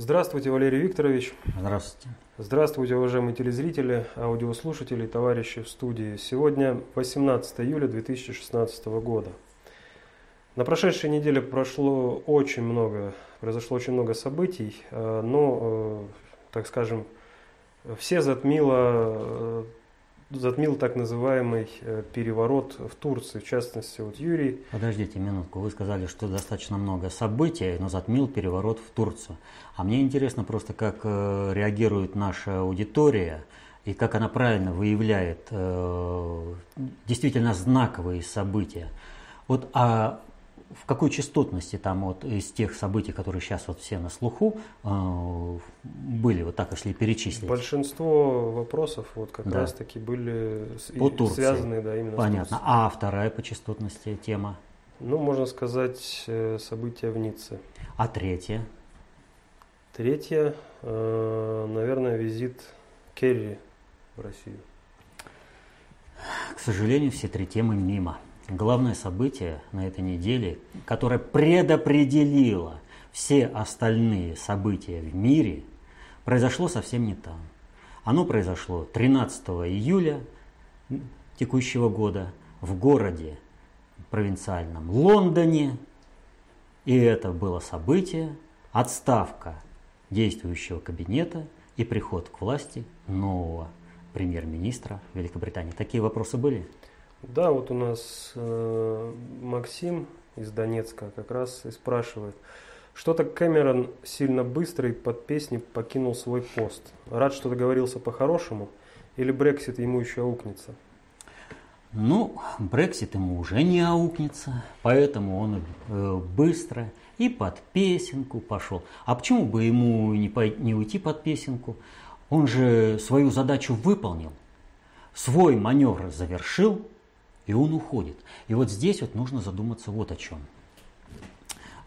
Здравствуйте, Валерий Викторович. Здравствуйте. Здравствуйте, уважаемые телезрители, аудиослушатели, товарищи в студии. Сегодня 18 июля 2016 года. На прошедшей неделе прошло очень много, произошло очень много событий, э, но, э, так скажем, все затмило э, затмил так называемый э, переворот в Турции, в частности, вот Юрий. Подождите минутку, вы сказали, что достаточно много событий, но затмил переворот в Турцию. А мне интересно просто, как э, реагирует наша аудитория и как она правильно выявляет э, действительно знаковые события. Вот, а в какой частотности там вот из тех событий, которые сейчас вот все на слуху, э, были, вот так если перечислить? Большинство вопросов вот как да. раз таки были по Турции. связаны да, именно Понятно. с Турцией. А вторая по частотности тема? Ну, можно сказать, э, события в Ницце. А третья? Третья, э, наверное, визит Керри в Россию. К сожалению, все три темы мимо. Главное событие на этой неделе, которое предопределило все остальные события в мире, произошло совсем не там. Оно произошло 13 июля текущего года в городе провинциальном Лондоне. И это было событие, отставка действующего кабинета и приход к власти нового премьер-министра Великобритании. Такие вопросы были? Да, вот у нас э, Максим из Донецка как раз и спрашивает. Что-то Кэмерон сильно быстро и под песни покинул свой пост. Рад, что договорился по-хорошему, или Брексит ему еще аукнется? Ну, Брексит ему уже не аукнется, поэтому он э, быстро и под песенку пошел. А почему бы ему не, по, не уйти под песенку? Он же свою задачу выполнил, свой маневр завершил, и он уходит. И вот здесь вот нужно задуматься вот о чем.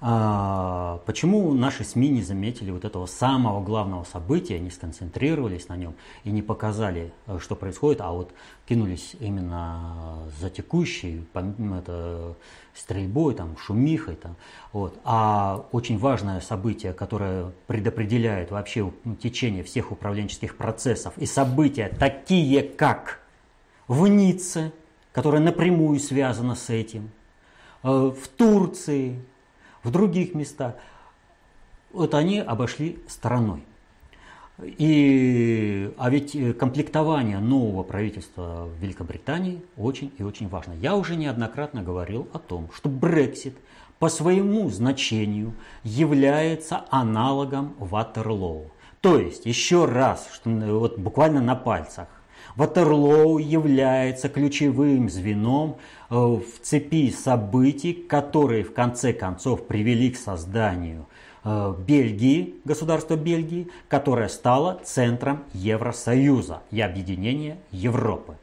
А, почему наши СМИ не заметили вот этого самого главного события, не сконцентрировались на нем и не показали, э, что происходит, а вот кинулись именно за текущей это, стрельбой, там, шумихой. Там, вот. А очень важное событие, которое предопределяет вообще течение всех управленческих процессов и события, такие как в Ницце, которая напрямую связана с этим, э, в Турции, в других местах, вот они обошли стороной. И, а ведь э, комплектование нового правительства в Великобритании очень и очень важно. Я уже неоднократно говорил о том, что Брексит по своему значению является аналогом Ватерлоу. То есть, еще раз, что, вот буквально на пальцах, Ватерлоу является ключевым звеном э, в цепи событий, которые в конце концов привели к созданию э, Бельгии, государства Бельгии, которое стало центром Евросоюза и объединения Европы.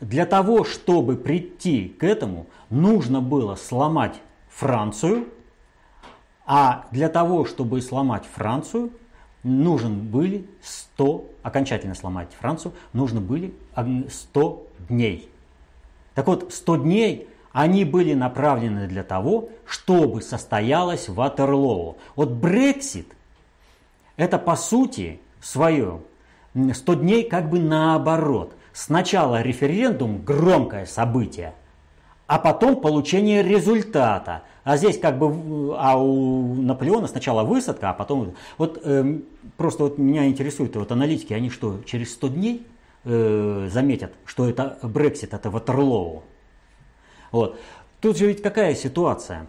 Для того, чтобы прийти к этому, нужно было сломать Францию, а для того, чтобы сломать Францию, нужен были 100, окончательно сломать Францию, нужно были 100 дней. Так вот, 100 дней они были направлены для того, чтобы состоялось Ватерлоу. Вот Брексит, это по сути свое 100 дней как бы наоборот. Сначала референдум, громкое событие, а потом получение результата. А здесь как бы, а у Наполеона сначала высадка, а потом... Вот э, просто вот меня интересует, вот аналитики, они что, через 100 дней э, заметят, что это Брексит, это Ватерлоу? Вот. Тут же ведь какая ситуация?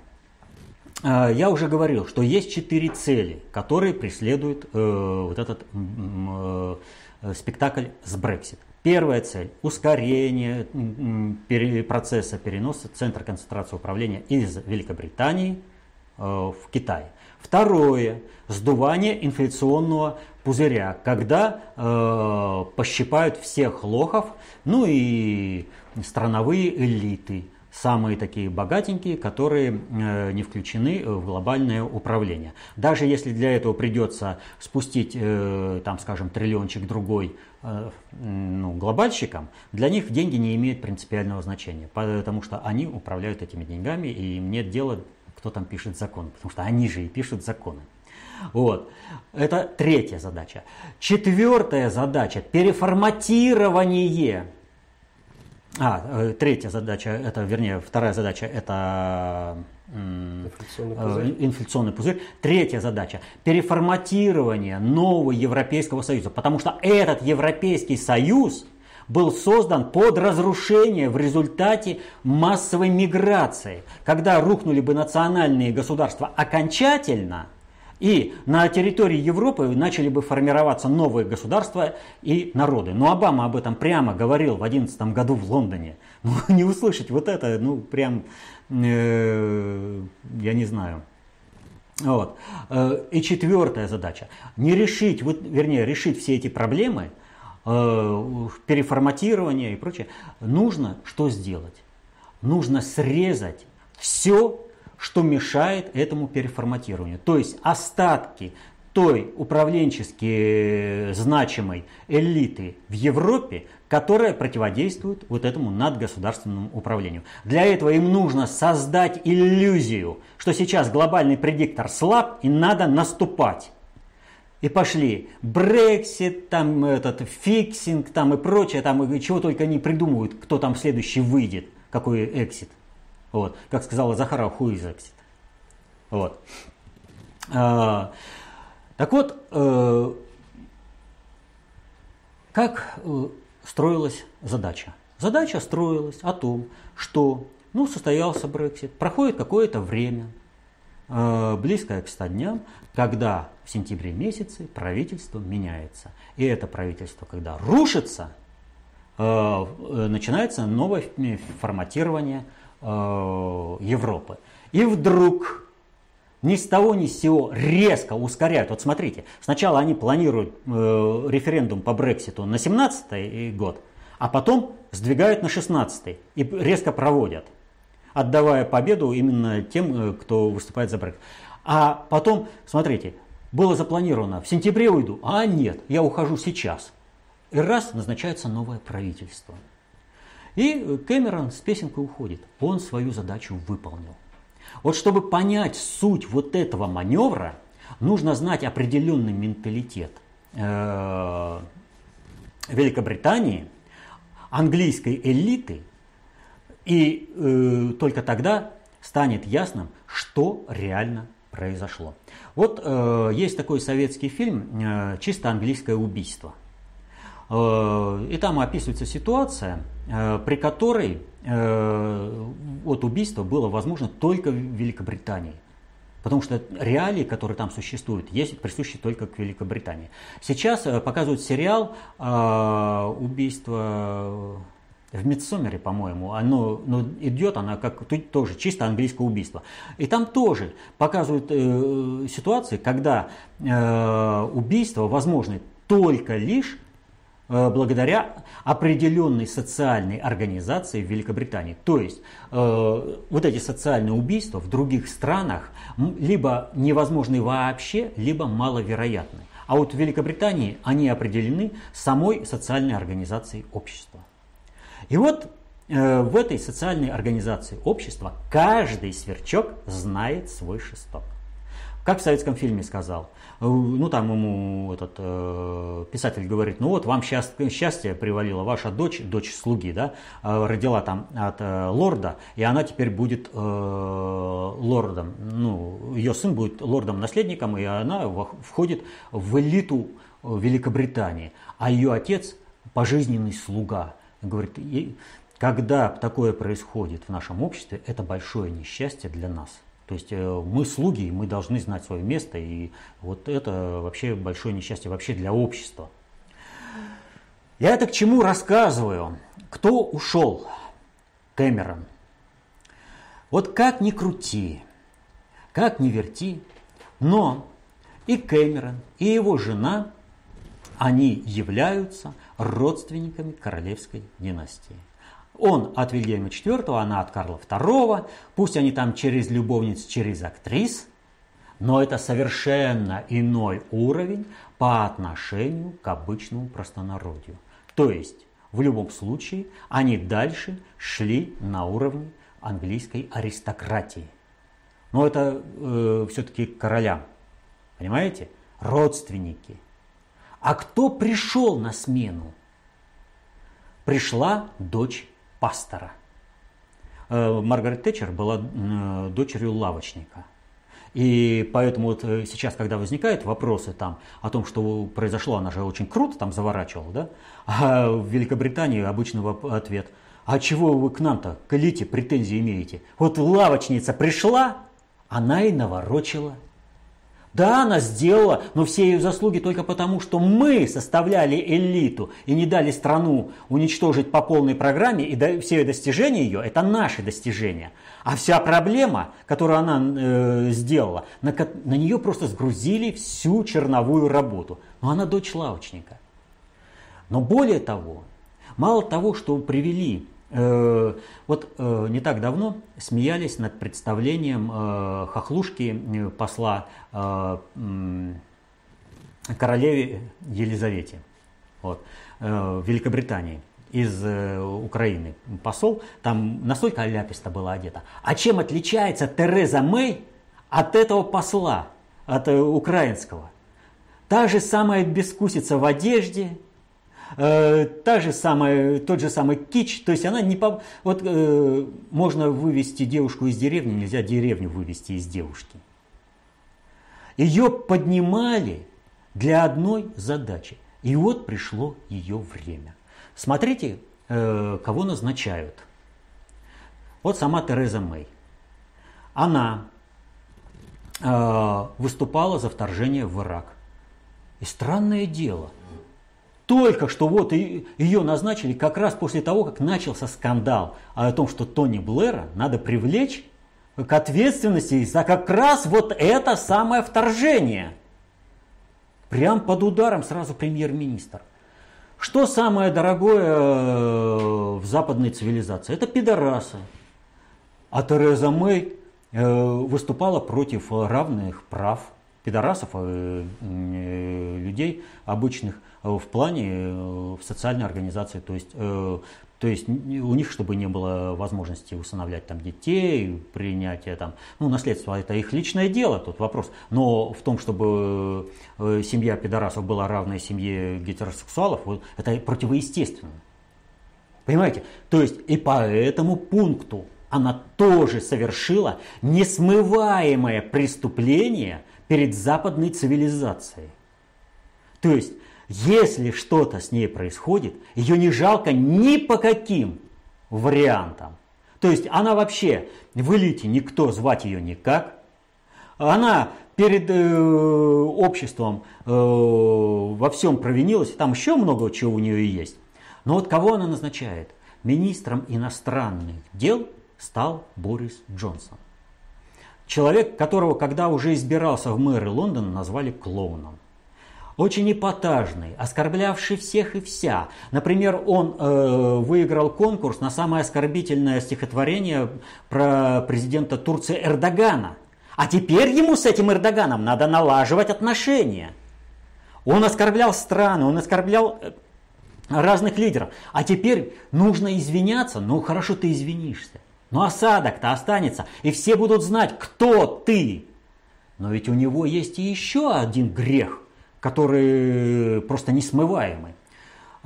Э, я уже говорил, что есть четыре цели, которые преследует э, вот этот э, спектакль с Брексит. Первая цель – ускорение процесса переноса центра концентрации управления из Великобритании э, в Китай. Второе – сдувание инфляционного пузыря, когда э, пощипают всех лохов, ну и страновые элиты, самые такие богатенькие, которые э, не включены в глобальное управление. Даже если для этого придется спустить, э, там, скажем, триллиончик другой э, ну, глобальщикам, для них деньги не имеют принципиального значения, потому что они управляют этими деньгами, и им нет дела, кто там пишет закон, потому что они же и пишут законы. Вот. Это третья задача. Четвертая задача – переформатирование. А, э, третья задача, это, вернее, вторая задача – это инфляционный э, пузырь. инфляционный пузырь. Третья задача – переформатирование нового Европейского Союза. Потому что этот Европейский Союз был создан под разрушение в результате массовой миграции. Когда рухнули бы национальные государства окончательно, и на территории Европы начали бы формироваться новые государства и народы. Но Обама об этом прямо говорил в 2011 году в Лондоне. Ну, не услышать вот это, ну, прям Э, я не знаю. Вот. Э, и четвертая задача. Не решить, вот, вернее, решить все эти проблемы, э, переформатирование и прочее, нужно что сделать? Нужно срезать все, что мешает этому переформатированию. То есть остатки той управленчески значимой элиты в Европе, которая противодействует вот этому надгосударственному управлению. Для этого им нужно создать иллюзию, что сейчас глобальный предиктор слаб и надо наступать. И пошли Брексит, там этот фиксит, там и прочее, там и чего только не придумывают, кто там следующий выйдет, какой exit. Вот, как сказала Захарова, who is exit. Вот. А, так вот, э, как э, строилась задача? Задача строилась о том, что ну, состоялся Брексит, проходит какое-то время, э, близкое к 100 дням, когда в сентябре месяце правительство меняется. И это правительство, когда рушится, начинается новое форматирование Европы. И вдруг ни с того ни с сего резко ускоряют. Вот смотрите, сначала они планируют э, референдум по Брекситу на 17 год, а потом сдвигают на 16 и резко проводят, отдавая победу именно тем, э, кто выступает за Брексит. А потом, смотрите, было запланировано, в сентябре уйду, а нет, я ухожу сейчас. И раз назначается новое правительство. И Кэмерон с песенкой уходит. Он свою задачу выполнил. Вот чтобы понять суть вот этого маневра, нужно знать определенный менталитет э, Великобритании, английской элиты, и э, только тогда станет ясным, что реально произошло. Вот э, есть такой советский фильм «Чисто английское убийство». И там описывается ситуация, при которой Э, от убийства было возможно только в Великобритании. Потому что реалии, которые там существуют, есть присущи только к Великобритании. Сейчас э, показывают сериал э, «Убийство в Мидсомере, по-моему, оно ну, идет, она как тут тоже чисто английское убийство. И там тоже показывают э, ситуации, когда э, убийство возможно только лишь Э, благодаря определенной социальной организации в Великобритании. То есть э, вот эти социальные убийства в других странах либо невозможны вообще, либо маловероятны. А вот в Великобритании они определены самой социальной организацией общества. И вот э, в этой социальной организации общества каждый сверчок знает свой шесток. Как в советском фильме сказал, э, ну там ему этот э, писатель говорит, ну вот вам счастье, счастье привалило, ваша дочь, дочь слуги, да, э, родила там от э, лорда, и она теперь будет э, лордом, ну ее сын будет лордом-наследником, и она входит в элиту Великобритании, а ее отец пожизненный слуга. Говорит, когда такое происходит в нашем обществе, это большое несчастье для нас. То есть э, мы слуги, мы должны знать свое место, и вот это вообще большое несчастье вообще для общества. Я это к чему рассказываю? Кто ушел? Кэмерон. Вот как ни крути, как ни верти, но и Кэмерон, и его жена, они являются родственниками королевской династии. Он от Вильгельма IV, она от Карла II. Пусть они там через любовниц, через актрис, но это совершенно иной уровень по отношению к обычному простонародью. То есть, в любом случае, они дальше шли на уровне английской аристократии. Но это э, все-таки королям. Понимаете? Родственники. А кто пришел на смену? Пришла дочь пастора. Э, Маргарет Тэтчер была э, дочерью лавочника. И поэтому вот э, сейчас, когда возникают вопросы там о том, что произошло, она же очень круто там заворачивала, да? А в Великобритании обычный ответ – а чего вы к нам-то, к претензии имеете? Вот лавочница пришла, она и наворочила. Да, она сделала, но все ее заслуги только потому, что мы составляли элиту и не дали страну уничтожить по полной программе, и все достижения ее – это наши достижения. А вся проблема, которую она э, сделала, на, на нее просто сгрузили всю черновую работу. Но она дочь лавочника. Но более того, мало того, что привели вот э, не так давно смеялись над представлением э, хохлушки посла королеве Елизавете вот, Великобритании из Украины посол, там настолько аляписто была одета. А чем отличается Тереза Мэй от этого посла, от украинского? Та же самая бескусица в одежде, э, та же самая, тот же самый кич, то есть она не по... Вот э, можно вывести девушку из деревни, нельзя деревню вывести из девушки. Ее поднимали для одной задачи. И вот пришло ее время. Смотрите, э, кого назначают. Вот сама Тереза Мэй. Она э, выступала за вторжение в Ирак. И странное дело – только что вот ее назначили как раз после того, как начался скандал о том, что Тони Блэра надо привлечь к ответственности за как раз вот это самое вторжение. Прям под ударом сразу премьер-министр. Что самое дорогое э, в западной цивилизации? Это пидорасы. А Тереза Мэй э, выступала против равных прав пидорасов, э, людей обычных – в плане э, в социальной организации, то есть, э, то есть у них, чтобы не было возможности усыновлять там детей, принятия там, ну, наследство, это их личное дело, тут вопрос. Но в том, чтобы семья пидорасов была равной семье гетеросексуалов, вот, это противоестественно. Понимаете? То есть и по этому пункту она тоже совершила несмываемое преступление перед западной цивилизацией. То есть если что-то с ней происходит, ее не жалко ни по каким вариантам. То есть она вообще в элите никто звать ее никак. Она перед э, обществом э, во всем провинилась, там еще много чего у нее есть. Но вот кого она назначает? Министром иностранных дел стал Борис Джонсон. Человек, которого, когда уже избирался в мэры Лондона, назвали клоуном очень эпатажный, оскорблявший всех и вся. Например, он э, выиграл конкурс на самое оскорбительное стихотворение про президента Турции Эрдогана. А теперь ему с этим Эрдоганом надо налаживать отношения. Он оскорблял страны, он оскорблял э, разных лидеров. А теперь нужно извиняться. Ну хорошо, ты извинишься. Но осадок-то останется. И все будут знать, кто ты. Но ведь у него есть и еще один грех которые просто несмываемы.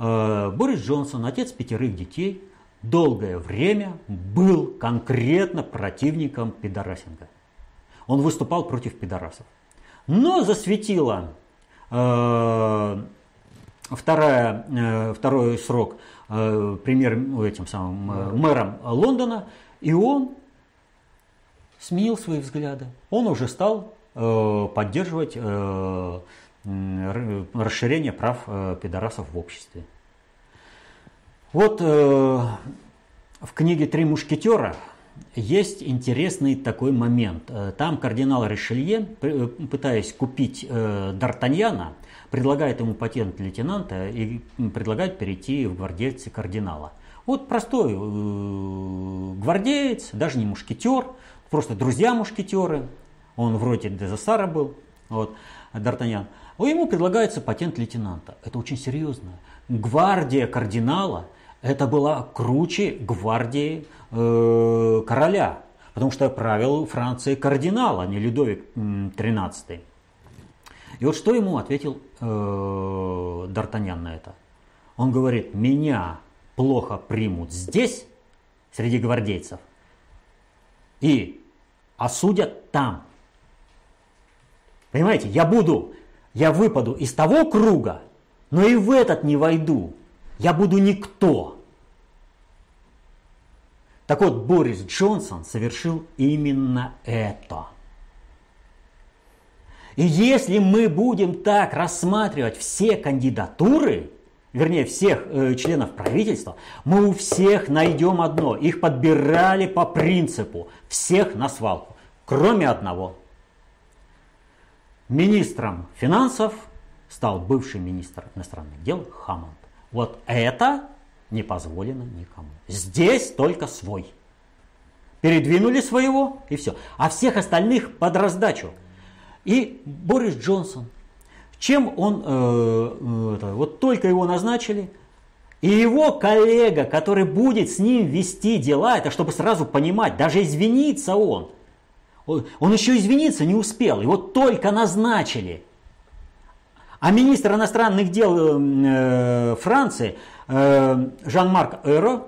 Э, Борис Джонсон, отец пятерых детей, долгое время был конкретно противником пидорасинга. Он выступал против пидорасов. Но засветила э, вторая, э, второй срок э, премьер этим самым э, мэром Лондона, и он сменил свои взгляды. Он уже стал э, поддерживать э, расширение прав э, пидорасов в обществе. Вот э, в книге «Три мушкетера» есть интересный такой момент. Э, там кардинал Ришелье, пытаясь купить Д'Артаньяна, предлагает ему патент лейтенанта и предлагает перейти в гвардейцы кардинала. Вот простой гвардеец, даже не мушкетер, просто друзья-мушкетеры. Он вроде Дезасара был, вот, Д'Артаньян. Ему предлагается патент лейтенанта. Это очень серьезно. Гвардия кардинала это была круче гвардии э, короля, потому что правил Франции кардинал, а не Людовик XIII. И вот что ему ответил э, Д'Артаньян на это? Он говорит, меня плохо примут здесь, среди гвардейцев, и осудят там. Понимаете, я буду, я выпаду из того круга, но и в этот не войду. Я буду никто. Так вот, Борис Джонсон совершил именно это. И если мы будем так рассматривать все кандидатуры, вернее всех э, членов правительства, мы у всех найдем одно. Их подбирали по принципу всех на свалку, кроме одного. Министром финансов стал бывший министр иностранных дел Хаммонд. Вот это не позволено никому. Здесь только свой. Передвинули своего и все. А всех остальных под раздачу. И Борис Джонсон, чем он, э, э, это, вот только его назначили, и его коллега, который будет с ним вести дела, это чтобы сразу понимать, даже извиниться он. Он еще извиниться не успел, его только назначили. А министр иностранных дел э, Франции э, Жан-Марк Эро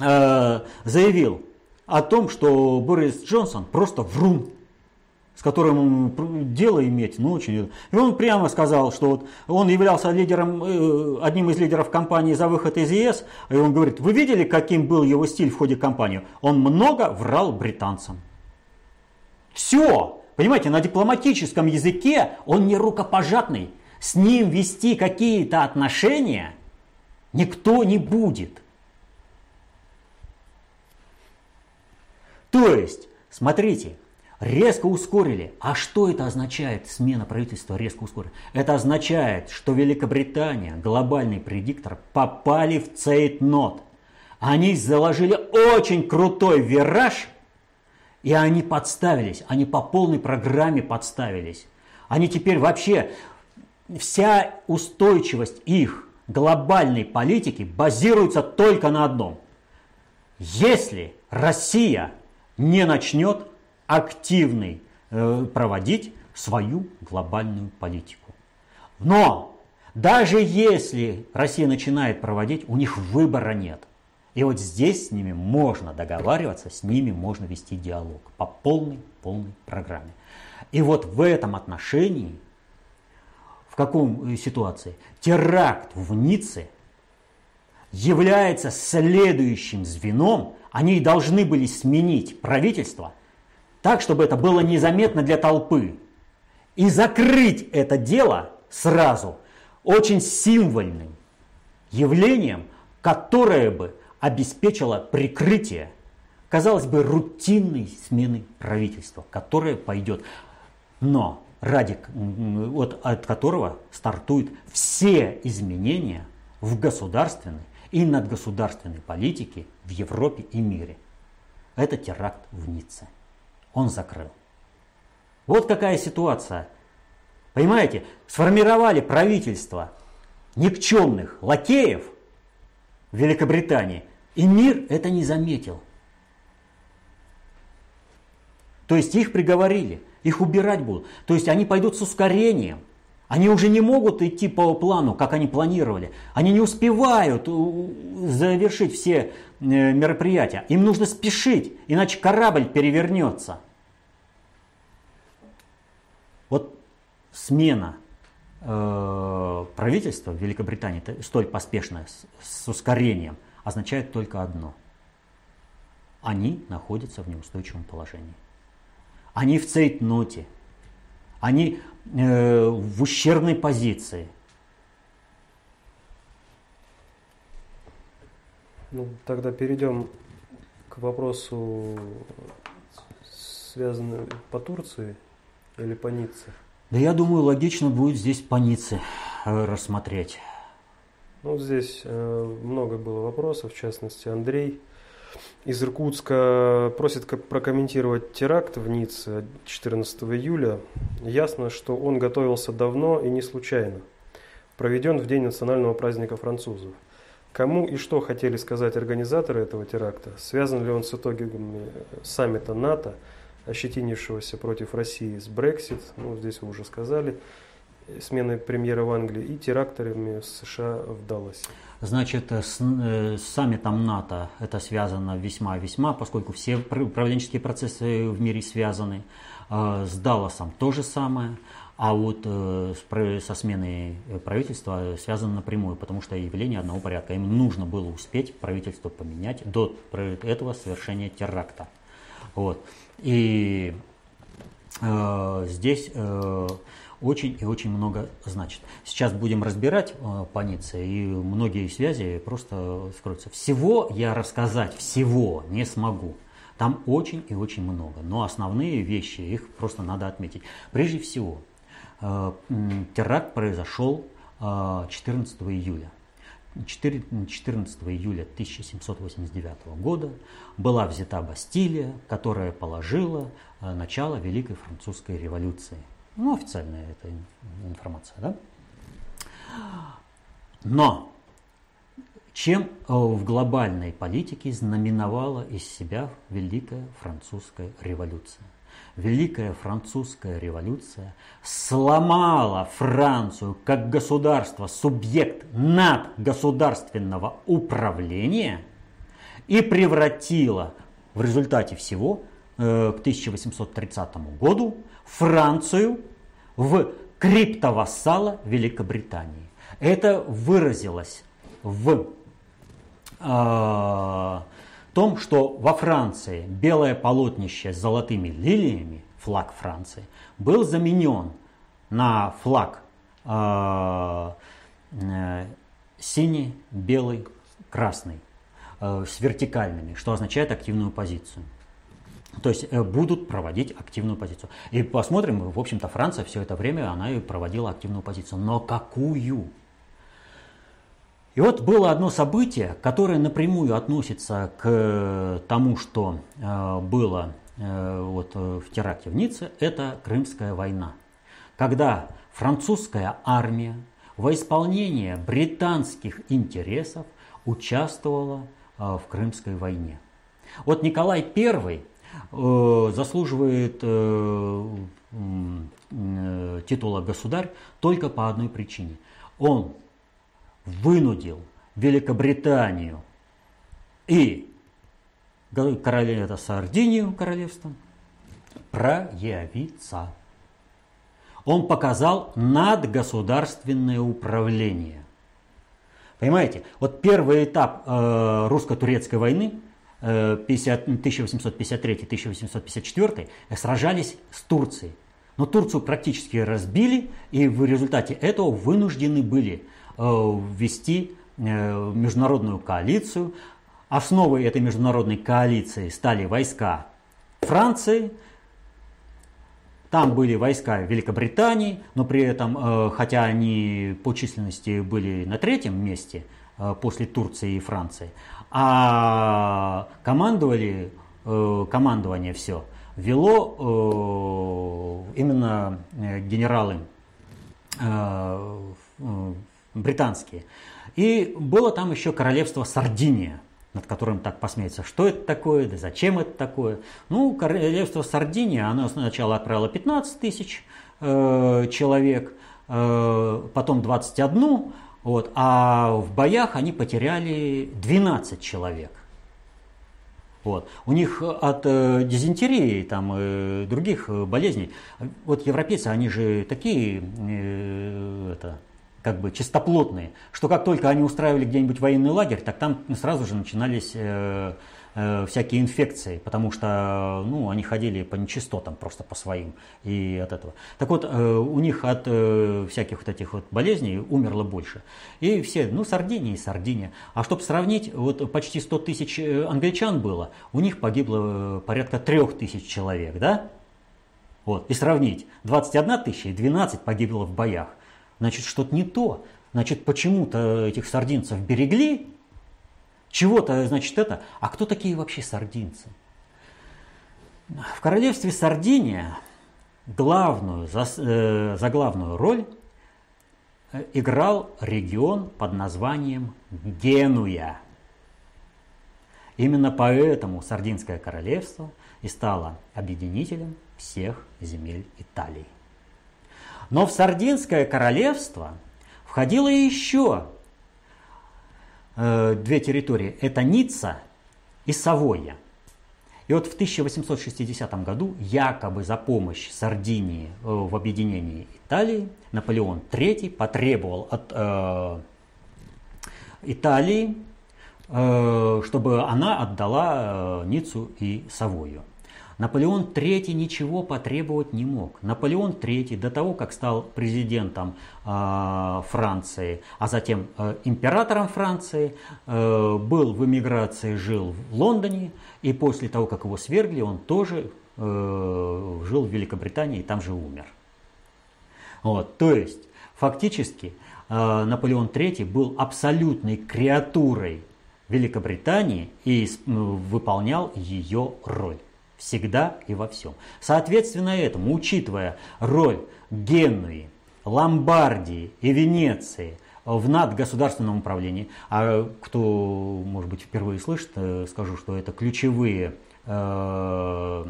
э, заявил о том, что Борис Джонсон просто врун с которым дело иметь, ну очень. И он прямо сказал, что вот он являлся лидером, э, одним из лидеров кампании за выход из ЕС, и он говорит, вы видели, каким был его стиль в ходе кампании? Он много врал британцам. Все, понимаете, на дипломатическом языке он не рукопожатный, с ним вести какие-то отношения никто не будет. То есть, смотрите, резко ускорили. А что это означает, смена правительства резко ускорила? Это означает, что Великобритания, глобальный предиктор, попали в цейтнот. Они заложили очень крутой вираж, и они подставились, они по полной программе подставились. Они теперь вообще, вся устойчивость их глобальной политики базируется только на одном. Если Россия не начнет активный э, проводить свою глобальную политику. Но даже если Россия начинает проводить, у них выбора нет. И вот здесь с ними можно договариваться, с ними можно вести диалог по полной, полной программе. И вот в этом отношении, в каком э, ситуации, теракт в Ницце является следующим звеном, они должны были сменить правительство так, чтобы это было незаметно для толпы. И закрыть это дело сразу очень символьным явлением, которое бы обеспечило прикрытие, казалось бы, рутинной смены правительства, которое пойдет, но ради, вот, от которого стартуют все изменения в государственной и надгосударственной политике в Европе и мире. Это теракт в Ницце он закрыл. Вот какая ситуация. Понимаете, сформировали правительство никчемных лакеев Великобритании, и мир это не заметил. То есть их приговорили, их убирать будут. То есть они пойдут с ускорением. Они уже не могут идти по плану, как они планировали. Они не успевают завершить все э, мероприятия. Им нужно спешить, иначе корабль перевернется. Вот смена э, правительства в Великобритании, столь поспешная, с, с ускорением, означает только одно. Они находятся в неустойчивом положении. Они в цейтноте. Они э, в ущербной позиции. Ну, тогда перейдем к вопросу, связанному по Турции. Или по Ницце? Да я думаю, логично будет здесь по Ницце э, рассмотреть. Ну, здесь э, много было вопросов, в частности, Андрей из Иркутска просит прокомментировать теракт в Ницце 14 июля. Ясно, что он готовился давно и не случайно. Проведен в день национального праздника французов. Кому и что хотели сказать организаторы этого теракта? Связан ли он с итогами саммита НАТО – ощетинившегося против России с Брексит, ну, здесь вы уже сказали, смены премьера в Англии и теракторами в США в Далласе. Значит, э, с саммитом НАТО это связано весьма-весьма, поскольку все управленческие процессы в мире связаны. Э, с Далласом то же самое. А вот э, со сменой правительства связано напрямую, потому что явление одного порядка. Им нужно было успеть правительство поменять до этого совершения теракта. Вот. И э, здесь э, очень и очень много значит. Сейчас будем разбирать э, по Ницце, и многие связи просто скроются. Всего я рассказать, всего не смогу. Там очень и очень много, но основные вещи, их просто надо отметить. Прежде всего, э, теракт произошел 14 э, июля. 14 июля 1789 года была взята Бастилия, которая положила э, начало Великой Французской революции. Ну, официальная эта информация, да? Но чем э, в глобальной политике знаменовала из себя Великая Французская революция? Великая Французская революция сломала Францию как государство, субъект надгосударственного управления и превратила в результате всего э, к 1830 году Францию в криптовассала Великобритании. Это выразилось в э, том, что во Франции белое полотнище с золотыми лилиями, флаг Франции, был заменен на флаг э, э, синий, белый, красный э, с вертикальными, что означает активную позицию. То есть э, будут проводить активную позицию. И посмотрим, в общем-то, Франция все это время, она и проводила активную позицию. Но какую? И вот было одно событие, которое напрямую относится к тому, что э, было э, вот, в теракте в Ницце, это Крымская война. Когда французская армия во исполнение британских интересов участвовала в Крымской войне. Вот Николай I Э, заслуживает э, э, титула государь только по одной причине. Он вынудил Великобританию и королевство Сардинию королевство проявиться. Он показал надгосударственное управление. Понимаете, вот первый этап э, русско-турецкой войны 1853-1854 сражались с Турцией. Но Турцию практически разбили, и в результате этого вынуждены были э, ввести э, международную коалицию. Основой этой международной коалиции стали войска Франции, там были войска Великобритании, но при этом, э, хотя они по численности были на третьем месте после Турции и Франции, а командовали, э, командование все вело э, именно э, генералы британские. И было там еще королевство Сардиния, над которым так посмеется, что это такое, да зачем это такое. Ну, королевство Сардиния, оно сначала отправило 15 тысяч э, человек, э, потом 21, вот, а в боях они потеряли 12 человек. Вот. У них от э, дизентерии там, э, других болезней, вот европейцы, они же такие, э, это, как бы чистоплотные, что как только они устраивали где-нибудь военный лагерь, так там сразу же начинались э, Э, всякие инфекции, потому что ну, они ходили по нечистотам просто по своим и от этого. Так вот, э, у них от всяких вот этих вот болезней умерло больше. И все, ну, Сардиния и Сардиния. А чтобы сравнить, вот почти 100 тысяч англичан было, у них погибло порядка 3 тысяч человек, да? Вот, и сравнить, 21 тысяча и 12 погибло в боях. Значит, что-то не то. Значит, почему-то этих сардинцев берегли, чего-то, значит, это. А кто такие вообще сардинцы? В королевстве Сардиния главную, за, э, за главную роль э, играл регион под названием Генуя. Именно поэтому Сардинское королевство и стало объединителем всех земель Италии. Но в Сардинское королевство входило еще э, две территории. Это Ницца и Савойя. И вот в 1860 году якобы за помощь Сардинии э, в объединении Италии Наполеон III потребовал от э, Италии, э, чтобы она отдала э, Ниццу и Савою. Наполеон III ничего потребовать не мог. Наполеон III до того, как стал президентом э, Франции, а затем э, императором Франции, э, был в эмиграции, жил в Лондоне, и после того, как его свергли, он тоже э, жил в Великобритании и там же умер. Вот, то есть, фактически, э, Наполеон III был абсолютной креатурой Великобритании и выполнял ее роль всегда и во всем. Соответственно этому, учитывая роль Генуи, Ломбардии и Венеции в надгосударственном управлении, а кто, может быть, впервые слышит, э, скажу, что это ключевые э,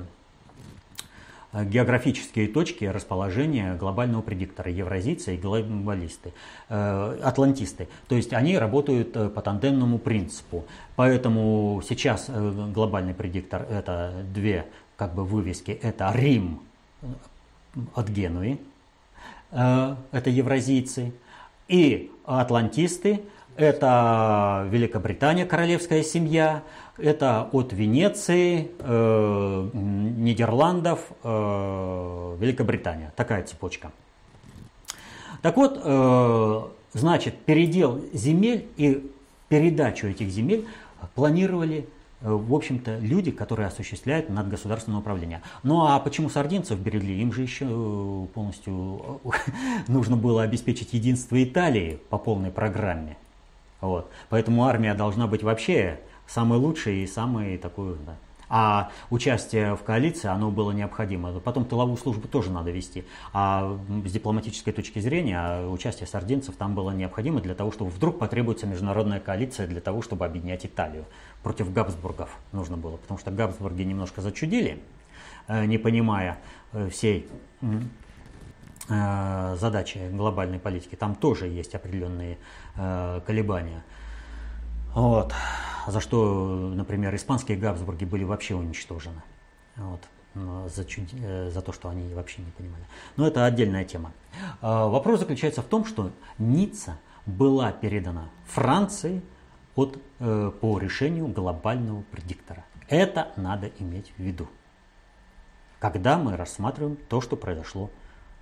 географические точки расположения глобального предиктора, евразийцы и глобалисты, э, атлантисты. То есть они работают э, по тандемному принципу. Поэтому сейчас глобальный предиктор это две как бы вывески. Это Рим от Генуи, это евразийцы, и атлантисты это Великобритания, королевская семья, это от Венеции, э, Нидерландов, э, Великобритания. Такая цепочка. Так вот, э, значит, передел земель и передачу этих земель планировали э, в общем-то, люди, которые осуществляют надгосударственное управление. Ну а почему сардинцев берегли? Им же еще э, полностью нужно было обеспечить единство Италии по полной программе. Вот. Поэтому армия должна быть вообще самый лучший и самый такой, да. А участие в коалиции, оно было необходимо. Потом тыловую службу тоже надо вести. А с дипломатической точки зрения участие сардинцев там было необходимо для того, чтобы вдруг потребуется международная коалиция для того, чтобы объединять Италию. Против Габсбургов нужно было, потому что Габсбурги немножко зачудили, э, не понимая э, всей э, задачи глобальной политики. Там тоже есть определенные колебания. Вот. За что, например, испанские Габсбурги были вообще уничтожены. Вот. За, чуд... Э, за то, что они вообще не понимали. Но это отдельная тема. А, вопрос заключается в том, что Ницца была передана Франции от, э, по решению глобального предиктора. Это надо иметь в виду, когда мы рассматриваем то, что произошло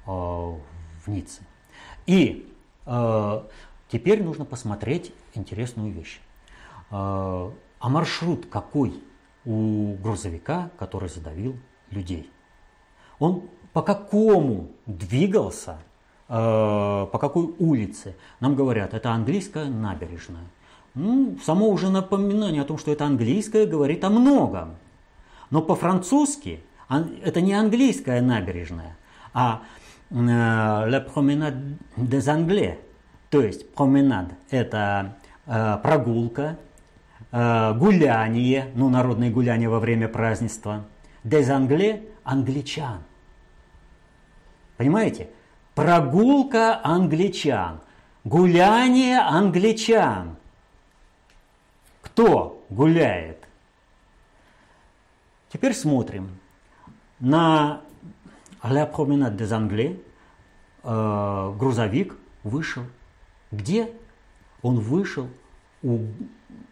э, в Ницце. И теперь нужно посмотреть интересную вещь. А, а маршрут какой у грузовика, который задавил людей? Он по какому двигался, а, по какой улице? Нам говорят, это английская набережная. Ну, само уже напоминание о том, что это английская, говорит о многом. Но по-французски это не английская набережная, а э, La Promenade des Anglais. То есть променад – это э, прогулка, гуляние, ну, народные гуляния во время празднества. Дезангле – англичан. Понимаете? Прогулка англичан. Гуляние англичан. Кто гуляет? Теперь смотрим. На La Promenade des Anglais э, грузовик вышел. Где? Он вышел у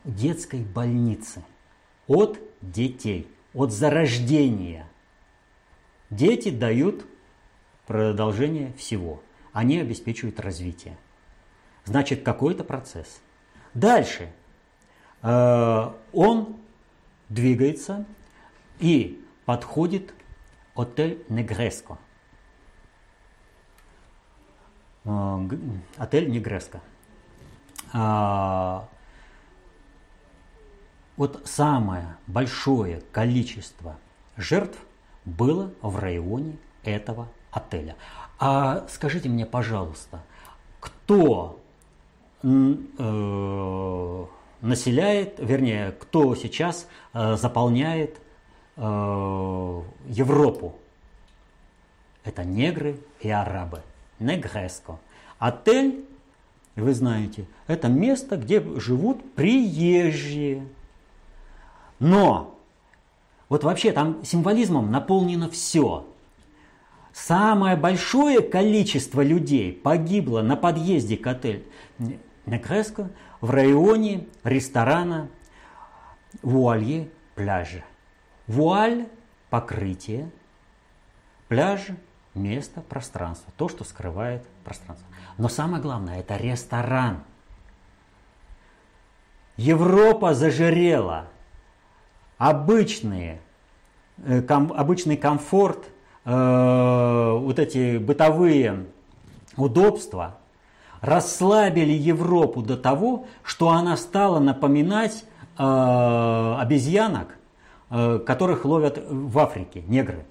детской больницы от детей, от зарождения. Дети дают продолжение всего. Они обеспечивают развитие. Значит, какой-то процесс. Дальше. Э, он двигается и подходит отель Негреско. Э, отель Негреско. А, вот самое большое количество жертв было в районе этого отеля. А скажите мне, пожалуйста, кто э, населяет, вернее, кто сейчас э, заполняет э, Европу. Это негры и арабы. Негреско. Отель, вы знаете, это место, где живут приезжие. Но вот вообще там символизмом наполнено все. Самое большое количество людей погибло на подъезде к отелю Негреско в районе ресторана Вуалье пляжа. Вуаль – покрытие, пляж – место, пространство, то, что скрывает пространство. Но самое главное – это ресторан. Европа зажирела. Обычные, э, ком, обычный комфорт, э, вот эти бытовые удобства расслабили Европу до того, что она стала напоминать э, обезьянок, э, которых ловят в Африке, негры.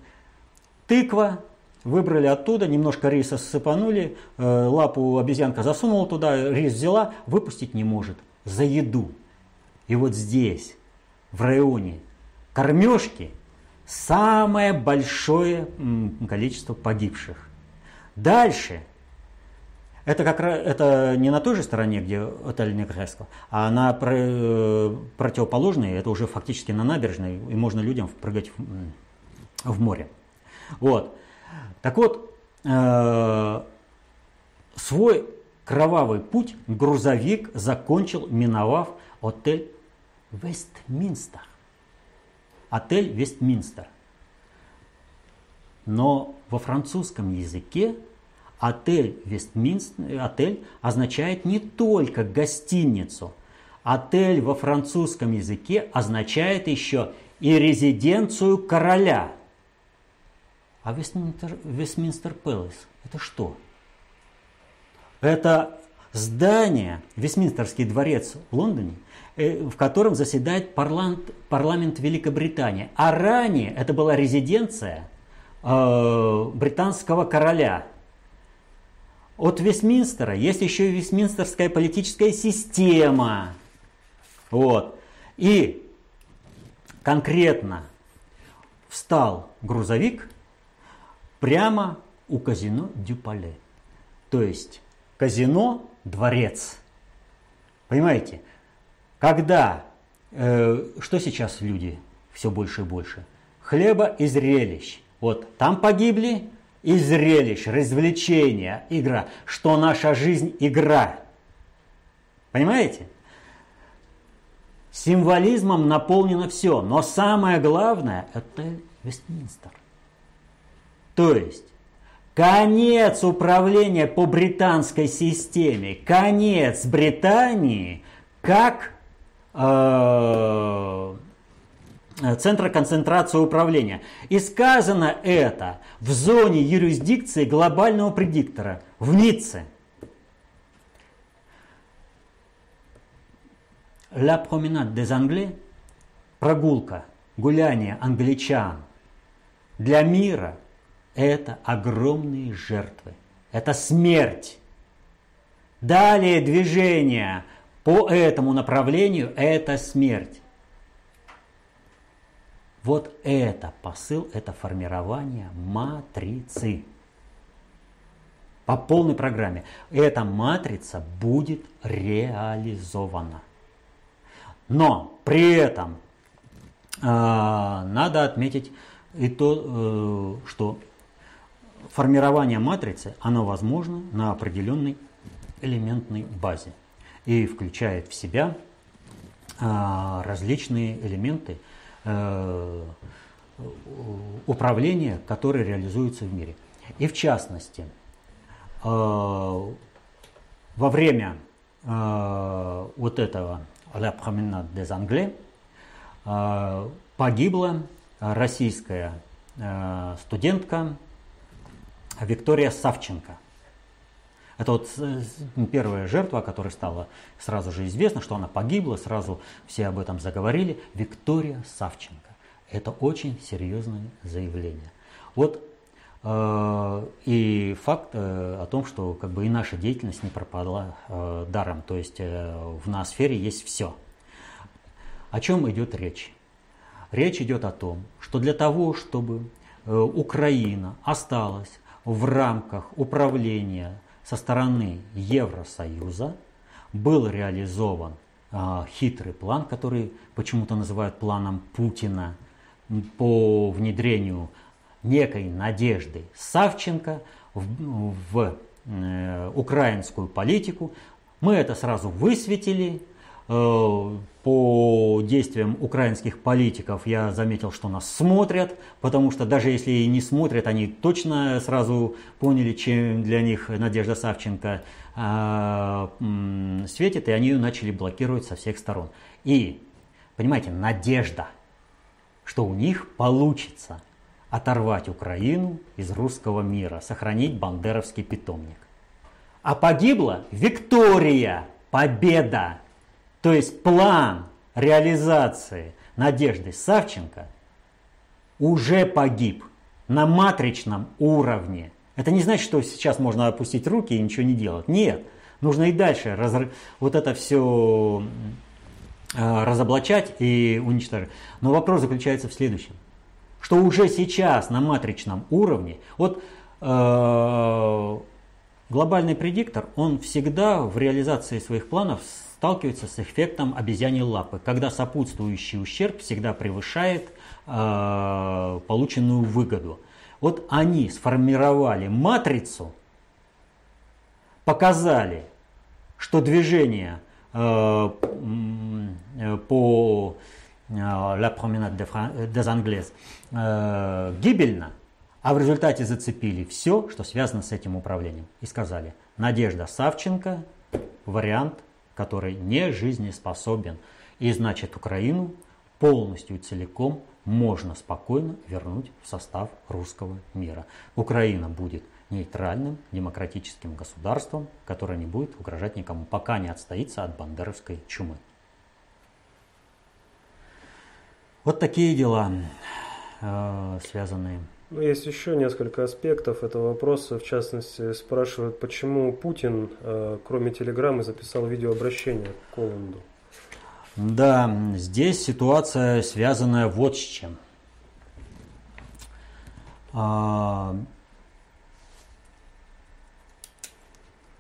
Тыква, выбрали оттуда, немножко риса сыпанули, э, лапу обезьянка засунула туда, рис взяла, выпустить не может. За еду. И вот здесь, в районе кормежки, самое большое количество погибших. Дальше – это как это не на той же стороне, где отель Некраско, а на э, противоположной, это уже фактически на набережной, и можно людям прыгать в, в море. Вот. Так вот, э, свой кровавый путь грузовик закончил, миновав отель Вестминстер. Отель Вестминстер. Но во французском языке Отель Вестминстер, отель означает не только гостиницу. Отель во французском языке означает еще и резиденцию короля. А Вестминстер, Вестминстер Пэлас – это что? Это здание, Вестминстерский дворец в Лондоне, в котором заседает парламент, парламент Великобритании. А ранее это была резиденция э, британского короля – от Вестминстера есть еще и Вестминстерская политическая система. Вот. И конкретно встал грузовик прямо у казино Дюпале. То есть казино – дворец. Понимаете? Когда, э, что сейчас люди все больше и больше? Хлеба и зрелищ. Вот там погибли, и зрелищ, развлечения, игра, что наша жизнь – игра. Понимаете? Символизмом наполнено все, но самое главное – это Вестминстер. То есть, конец управления по британской системе, конец Британии как центра концентрации управления. И сказано это в зоне юрисдикции глобального предиктора в Ницце. La promenade des Anglais – прогулка, гуляние англичан для мира – это огромные жертвы, это смерть. Далее движение по этому направлению – это смерть. Вот это посыл, это формирование матрицы. По полной программе. Эта матрица будет реализована. Но при этом э, надо отметить и то, э, что формирование матрицы, оно возможно на определенной элементной базе и включает в себя э, различные элементы, Э, управления, которые реализуются в мире. И в частности, э, во время э, вот этого La Promenade des Anglais погибла российская студентка Виктория Савченко. Это вот первая жертва, о которой стало сразу же известно, что она погибла, сразу все об этом заговорили. Виктория Савченко. Это очень серьезное заявление. Вот э, и факт э, о том, что как бы и наша деятельность не пропала э, даром. То есть э, в ноосфере есть все. О чем идет речь? Речь идет о том, что для того, чтобы э, Украина осталась в рамках управления со стороны Евросоюза, был реализован э, хитрый план, который почему-то называют планом Путина по внедрению некой Надежды Савченко в, в э, украинскую политику. Мы это сразу высветили. Э, по действиям украинских политиков я заметил, что нас смотрят, потому что даже если и не смотрят, они точно сразу поняли, чем для них Надежда Савченко э, светит, и они ее начали блокировать со всех сторон. И, понимаете, надежда, что у них получится – оторвать Украину из русского мира, сохранить бандеровский питомник. А погибла Виктория, победа. То есть план реализации Надежды Савченко уже погиб на матричном уровне. Это не значит, что сейчас можно опустить руки и ничего не делать. Нет, нужно и дальше раз, вот это все э, разоблачать и уничтожать. Но вопрос заключается в следующем что уже сейчас на матричном уровне, вот э, глобальный предиктор, он всегда в реализации своих планов сталкивается с эффектом обезьяньей лапы, когда сопутствующий ущерб всегда превышает э, полученную выгоду. Вот они сформировали матрицу, показали, что движение э, э по La Promenade des Anglais э, гибельно, а в результате зацепили все, что связано с этим управлением. И сказали, Надежда Савченко – вариант, который не жизнеспособен. И значит, Украину полностью и целиком можно спокойно вернуть в состав русского мира. Украина будет нейтральным демократическим государством, которое не будет угрожать никому, пока не отстоится от бандеровской чумы. Вот такие дела э, связанные. Ну, есть еще несколько аспектов этого вопроса. В частности, спрашивают, почему Путин, э, кроме телеграммы, записал видеообращение к Коланду. Да, здесь ситуация связанная вот с чем. А,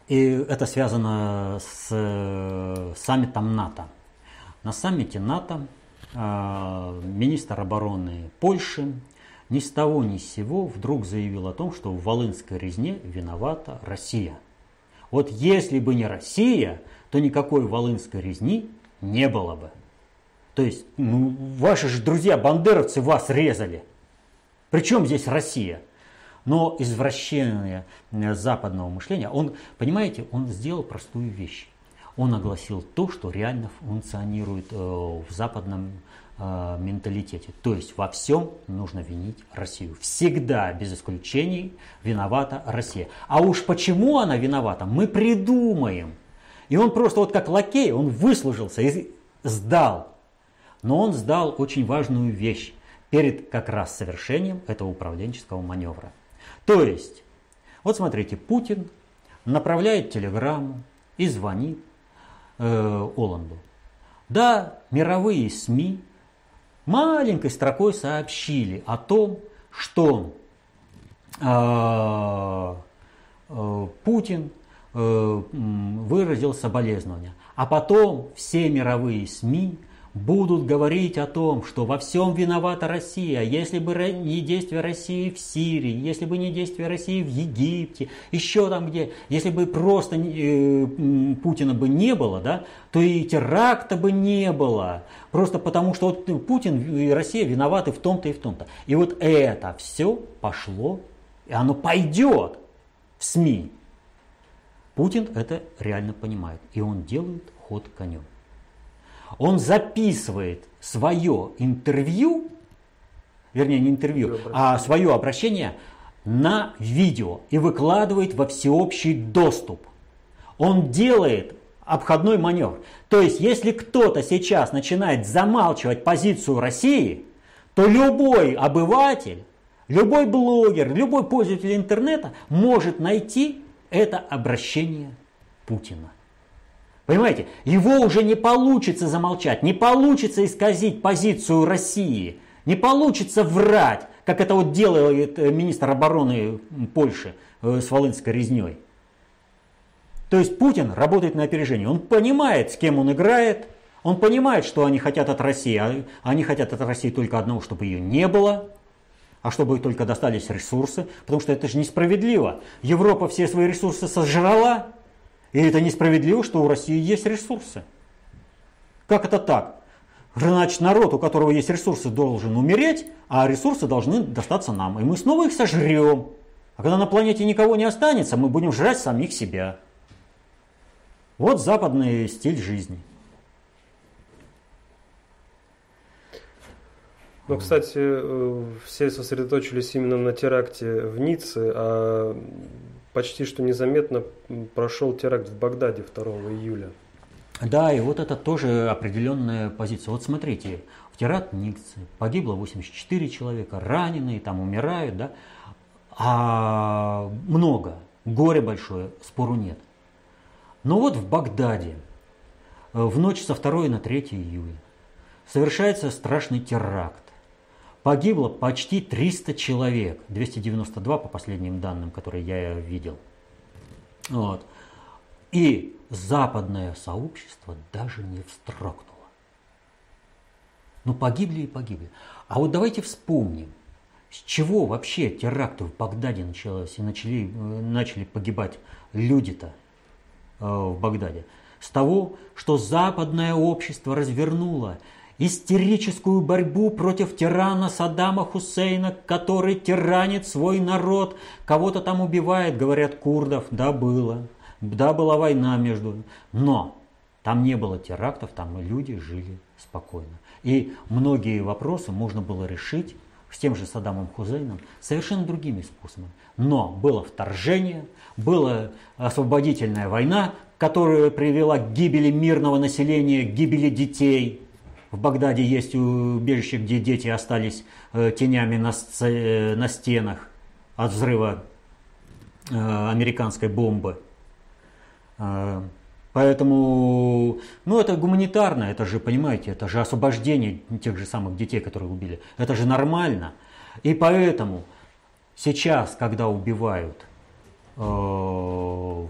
и это связано с э, саммитом НАТО. На саммите НАТО а, министр обороны Польши ни с того ни с сего вдруг заявил о том, что в Волынской резне виновата Россия. Вот если бы не Россия, то никакой Волынской резни не было бы. То есть, ну, ваши же друзья-бандеровцы вас резали. Причем здесь Россия? Но извращение западного мышления, он, понимаете, он сделал простую вещь он огласил то, что реально функционирует э, в западном э, менталитете. То есть во всем нужно винить Россию. Всегда, без исключений, виновата Россия. А уж почему она виновата, мы придумаем. И он просто вот как лакей, он выслужился и сдал. Но он сдал очень важную вещь перед как раз совершением этого управленческого маневра. То есть, вот смотрите, Путин направляет телеграмму и звонит э, Оланду. Да, мировые СМИ маленькой строкой сообщили о том, что э, э, Путин э, выразил соболезнования. А потом все мировые СМИ будут говорить о том, что во всем виновата Россия. Если бы не действия России в Сирии, если бы не действия России в Египте, еще там где, если бы просто э, Путина бы не было, да, то и теракта бы не было. Просто потому что вот Путин и Россия виноваты в том-то и в том-то. И вот это все пошло, и оно пойдет в СМИ. Путин это реально понимает, и он делает ход конем он записывает свое интервью, вернее не интервью, а свое обращение на видео и выкладывает во всеобщий доступ. Он делает обходной маневр. То есть, если кто-то сейчас начинает замалчивать позицию России, то любой обыватель, любой блогер, любой пользователь интернета может найти это обращение Путина. Понимаете, его уже не получится замолчать, не получится исказить позицию России, не получится врать, как это вот делает э, министр обороны Польши э, с Волынской резней. То есть Путин работает на опережение. Он понимает, с кем он играет, он понимает, что они хотят от России. А они хотят от России только одного, чтобы ее не было, а чтобы только достались ресурсы, потому что это же несправедливо. Европа все свои ресурсы сожрала, и это несправедливо, что у России есть ресурсы. Как это так? Значит, народ, у которого есть ресурсы, должен умереть, а ресурсы должны достаться нам. И мы снова их сожрем. А когда на планете никого не останется, мы будем жрать самих себя. Вот западный стиль жизни. Ну, кстати, э, все сосредоточились именно на теракте в Ницце, а почти что незаметно прошел теракт в Багдаде 2 июля. Да, и вот это тоже определенная позиция. Вот смотрите, в теракт Ниццы погибло 84 человека, раненые, там умирают, да, а много, горе большое, спору нет. Но вот в Багдаде э, в ночь со 2 на 3 июля совершается страшный теракт. Погибло почти 300 человек, 292 по последним данным, которые я видел. Вот. И западное сообщество даже не встрогнуло. Ну погибли и погибли. А вот давайте вспомним, с чего вообще теракты в Багдаде началось и начали, э, начали погибать люди-то э, в Багдаде. С того, что западное общество развернуло истерическую борьбу против тирана Саддама Хусейна, который тиранит свой народ, кого-то там убивает, говорят, курдов, да, было, да, была война между, но там не было терактов, там люди жили спокойно. И многие вопросы можно было решить с тем же Саддамом Хусейном совершенно другими способами. Но было вторжение, была освободительная война, которая привела к гибели мирного населения, к гибели детей – в Багдаде есть убежище, где дети остались э, тенями на, э, на стенах от взрыва э, американской бомбы. Поэтому, ну это гуманитарно, это же, понимаете, это же освобождение тех же самых детей, которых убили. Это же нормально. И поэтому сейчас, когда убивают э, в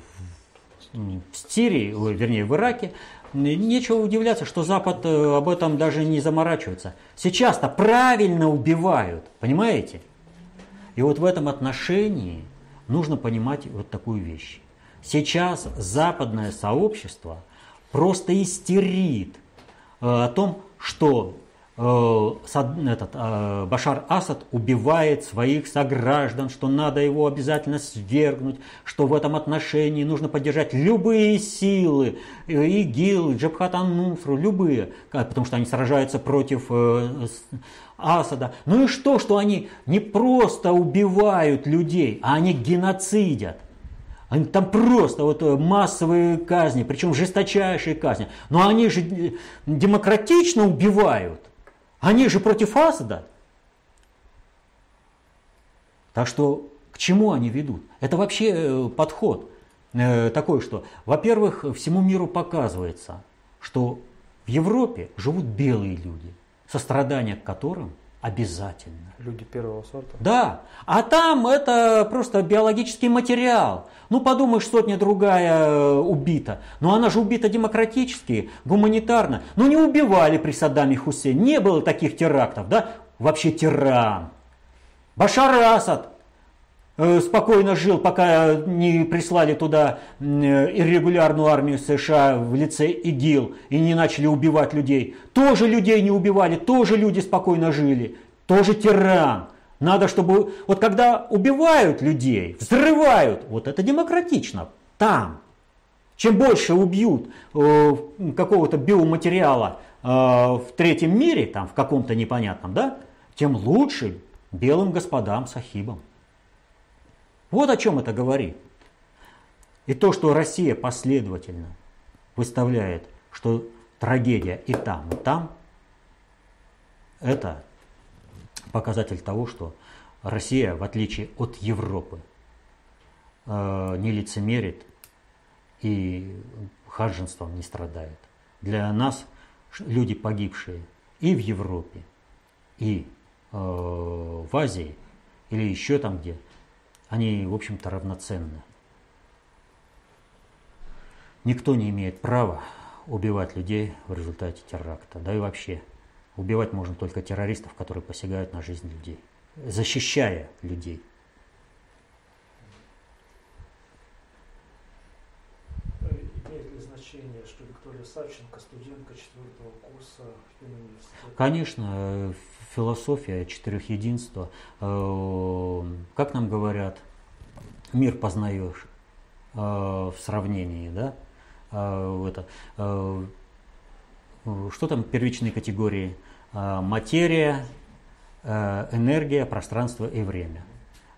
Сирии, вернее в Ираке, Нечего удивляться, что Запад э, об этом даже не заморачивается. Сейчас-то правильно убивают, понимаете? И вот в этом отношении нужно понимать вот такую вещь. Сейчас западное сообщество просто истерит э, о том, что этот, э, Башар Асад убивает своих сограждан, что надо его обязательно свергнуть, что в этом отношении нужно поддержать любые силы, э, ИГИЛ, Джабхат Ан-Нусру, любые, потому что они сражаются против Асада. Ну и что, что они не просто убивают людей, а они геноцидят. Они там просто вот массовые казни, причем жесточайшие казни. Но они же демократично убивают. Они же против Асада. Так что к чему они ведут? Это вообще э, подход э, такой, что, во-первых, всему миру показывается, что в Европе живут белые люди, сострадание к которым обязательно. Люди первого сорта? Да. А там это просто биологический материал. Ну, подумаешь, сотня другая э, убита. Но она же убита демократически, гуманитарно. Ну, не убивали при Саддаме Хусейне. Не было таких терактов, да? Вообще тиран. Башар Асад спокойно жил, пока не прислали туда э, иррегулярную армию США в лице ИГИЛ и не начали убивать людей. Тоже людей не убивали, тоже люди спокойно жили. Тоже тиран. Надо, чтобы... Вот когда убивают людей, взрывают, вот это демократично. Там. Чем больше убьют э, какого-то биоматериала э, в третьем мире, там в каком-то непонятном, да, тем лучше белым господам сахибам. Вот о чем это говорит. И то, что Россия последовательно выставляет, что трагедия и там, и там, это показатель того, что Россия, в отличие от Европы, э, не лицемерит и ханжеством не страдает. Для нас люди погибшие и в Европе, и э, в Азии, или еще там где, они, в общем-то, равноценны. Никто не имеет права убивать людей в результате теракта, да и вообще. Убивать можно только террористов, которые посягают на жизнь людей, защищая людей. Имеет ли значение, что Виктория Савченко, студентка четвертого курса университета? Конечно, философия четырех единства. Э, как нам говорят, мир познаешь э, в сравнении, да? Э, это, что там первичные категории? Материя, энергия, пространство и время.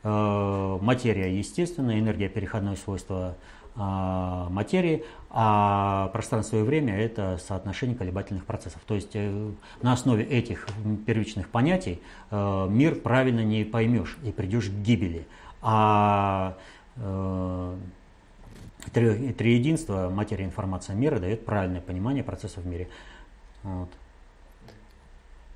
Материя естественная, энергия переходное свойство а, материи, а пространство и время – это соотношение колебательных процессов. То есть э, на основе этих первичных понятий э, мир правильно не поймешь и придешь к гибели. А э, три, три единства, материя, информация, мира дает правильное понимание процессов в мире. Вот.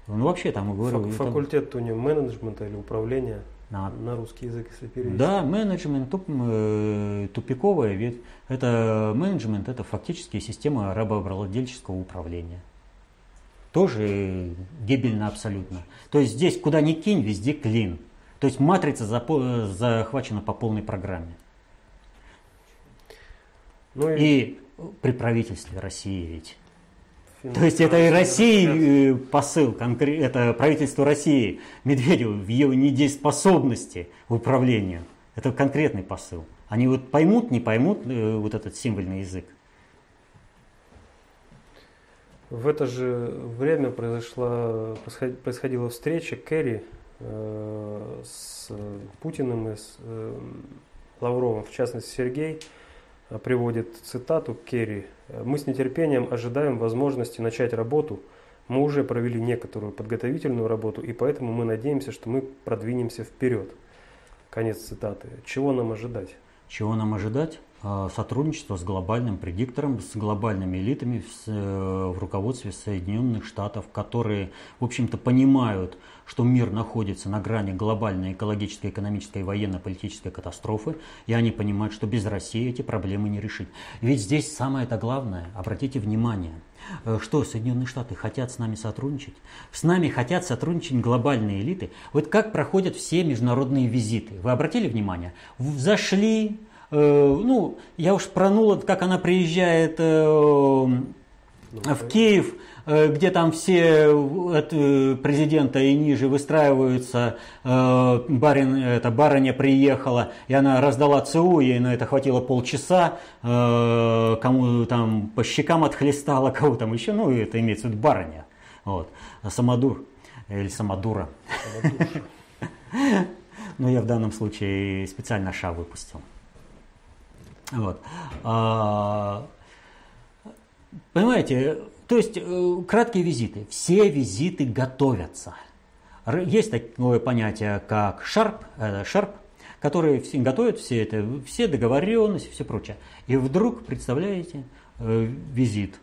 Ну вообще там говорю. Факультет у него менеджмента или управления? На, на русский язык, если перевести. Да, менеджмент туп, э, тупиковая ведь это менеджмент, это фактически система рабовладельческого управления. Тоже гибельно абсолютно. То есть здесь куда ни кинь, везде клин. То есть матрица захвачена по полной программе. Ну и... и при правительстве России ведь то есть это и России э, посыл, это правительство России, Медведеву в ее недееспособности в управлению. Это конкретный посыл. Они вот поймут, не поймут э, вот этот символьный язык. В это же время произошла, происходила встреча Керри э, с Путиным и с э, Лавровым, в частности Сергей приводит цитату Керри. «Мы с нетерпением ожидаем возможности начать работу. Мы уже провели некоторую подготовительную работу, и поэтому мы надеемся, что мы продвинемся вперед». Конец цитаты. Чего нам ожидать? Чего нам ожидать? А, сотрудничество с глобальным предиктором, с глобальными элитами в, э, в руководстве Соединенных Штатов, которые, в общем-то, понимают, что мир находится на грани глобальной экологической, экономической, военно-политической катастрофы, и они понимают, что без России эти проблемы не решить. Ведь здесь самое это главное, обратите внимание, э, что Соединенные Штаты хотят с нами сотрудничать? С нами хотят сотрудничать глобальные элиты. Вот как проходят все международные визиты? Вы обратили внимание? Зашли, ну, я уж пронула, как она приезжает э, в Киев, э, где там все от президента и ниже выстраиваются, барин, это, барыня приехала, и она раздала ЦУ, ей на это хватило полчаса, кому там по щекам отхлестала, кого там еще, ну, это имеется в виду барыня, вот, Самодур, или Самодура. Но я в данном случае специально ша выпустил. Вот. А, понимаете, то есть э, краткие визиты. Все визиты готовятся. Есть такое понятие, как шарп, э, шарп который готовит все это, все договоренности, все прочее. И вдруг, представляете, э, визит.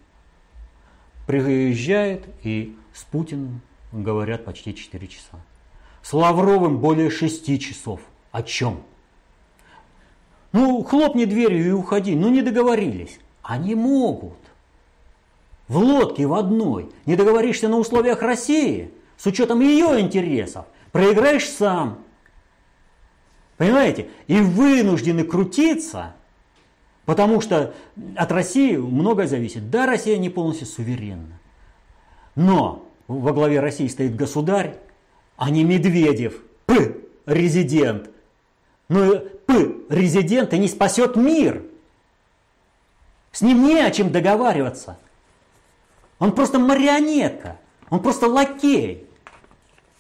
Приезжает и с Путиным говорят почти 4 часа. С Лавровым более 6 часов. О чем? Ну, хлопни дверью и уходи. Ну, не договорились. Они могут. В лодке в одной. Не договоришься на условиях России, с учетом ее интересов. Проиграешь сам. Понимаете? И вынуждены крутиться, потому что от России многое зависит. Да, Россия не полностью суверенна. Но во главе России стоит государь, а не Медведев, п, резидент. Но П резидента не спасет мир. С ним не о чем договариваться. Он просто марионетка. Он просто лакей.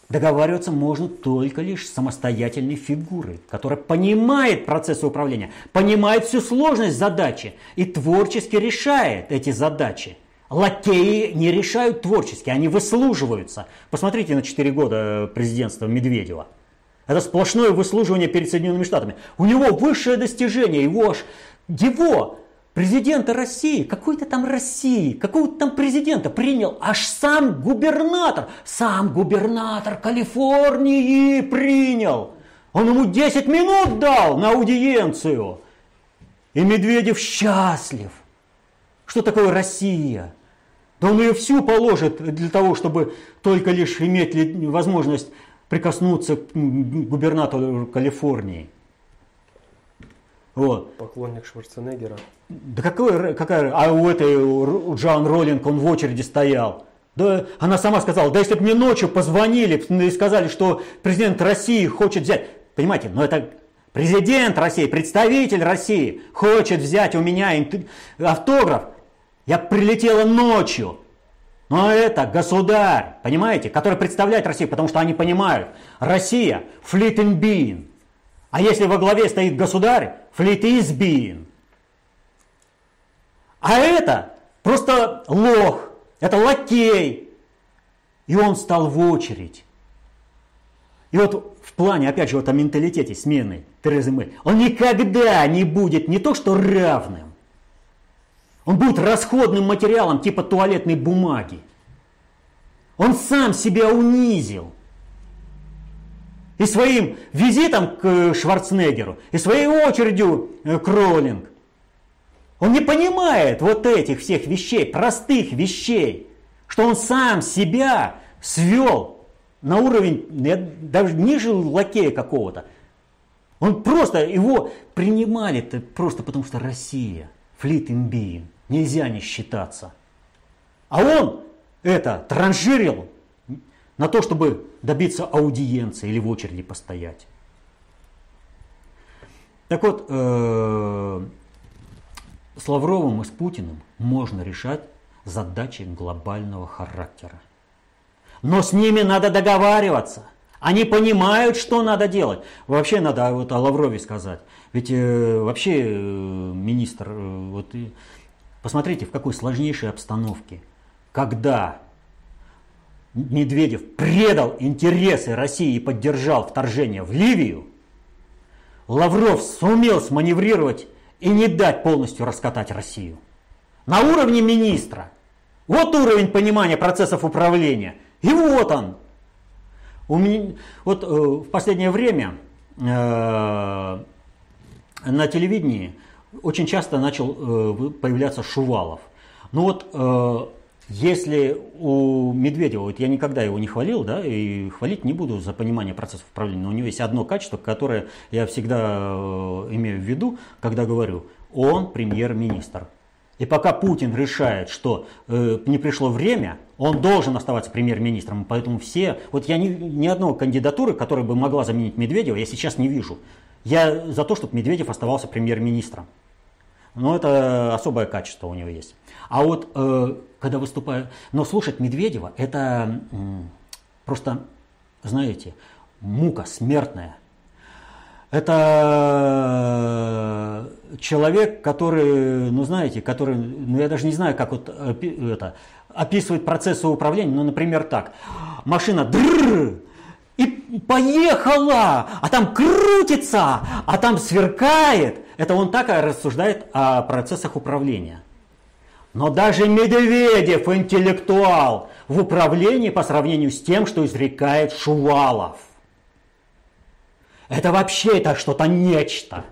Договариваться можно только лишь с самостоятельной фигурой, которая понимает процессы управления, понимает всю сложность задачи и творчески решает эти задачи. Лакеи не решают творчески, они выслуживаются. Посмотрите на 4 года президентства Медведева. Это сплошное выслуживание перед Соединенными Штатами. У него высшее достижение, его аж, его президента России, какой-то там России, какого-то там президента принял аж сам губернатор, сам губернатор Калифорнии принял. Он ему 10 минут дал на аудиенцию. И Медведев счастлив. Что такое Россия? Да он ее всю положит для того, чтобы только лишь иметь возможность прикоснуться к губернатору Калифорнии. Вот. Поклонник Шварценеггера. Да какой, какая, а у этой у Джоан Роллинг он в очереди стоял. Да, она сама сказала, да если бы мне ночью позвонили и сказали, что президент России хочет взять, понимаете, но это президент России, представитель России хочет взять у меня автограф, я прилетела ночью. Но это государь, понимаете, который представляет Россию, потому что они понимают, Россия – being. А если во главе стоит государь, being. А это просто лох, это лакей. И он стал в очередь. И вот в плане, опять же, вот о менталитете смены Терезы Мэй, он никогда не будет не то что равным, он будет расходным материалом типа туалетной бумаги. Он сам себя унизил. И своим визитом к Шварценеггеру, и своей очередью э, к Роллинг. Он не понимает вот этих всех вещей, простых вещей, что он сам себя свел на уровень даже ниже лакея какого-то. Он просто, его принимали -то просто потому что Россия, флит имбиен. Нельзя не считаться. А он это транжирил на то, чтобы добиться аудиенции или в очереди постоять. Так вот, э, с Лавровым и с Путиным можно решать задачи глобального характера. Но с ними надо договариваться. Они понимают, что надо делать. Вообще надо вот о Лаврове сказать. Ведь э, вообще э, министр, э, вот, Посмотрите, в какой сложнейшей обстановке, когда Медведев предал интересы России и поддержал вторжение в Ливию, Лавров сумел сманеврировать и не дать полностью раскатать Россию. На уровне министра. Вот уровень понимания процессов управления. И вот он. У меня, вот э, в последнее время э, на телевидении очень часто начал э, появляться Шувалов. Ну вот, э, если у Медведева, вот я никогда его не хвалил, да, и хвалить не буду за понимание процессов управления, но у него есть одно качество, которое я всегда э, имею в виду, когда говорю, он премьер-министр. И пока Путин решает, что э, не пришло время, он должен оставаться премьер-министром. Поэтому все, вот я ни, ни одной кандидатуры, которая бы могла заменить Медведева, я сейчас не вижу. Я за то, чтобы Медведев оставался премьер-министром. Но это особое качество у него есть. А вот э, когда выступаю, но слушать Медведева, это э, просто, знаете, мука смертная. Это человек, который, ну знаете, который, ну я даже не знаю, как вот это, описывает процессы управления, ну, например, так. Машина дрррр, и поехала, а там крутится, а там сверкает. Это он так рассуждает о процессах управления. Но даже Медведев интеллектуал в управлении по сравнению с тем, что изрекает Шувалов. Это вообще это что-то нечто.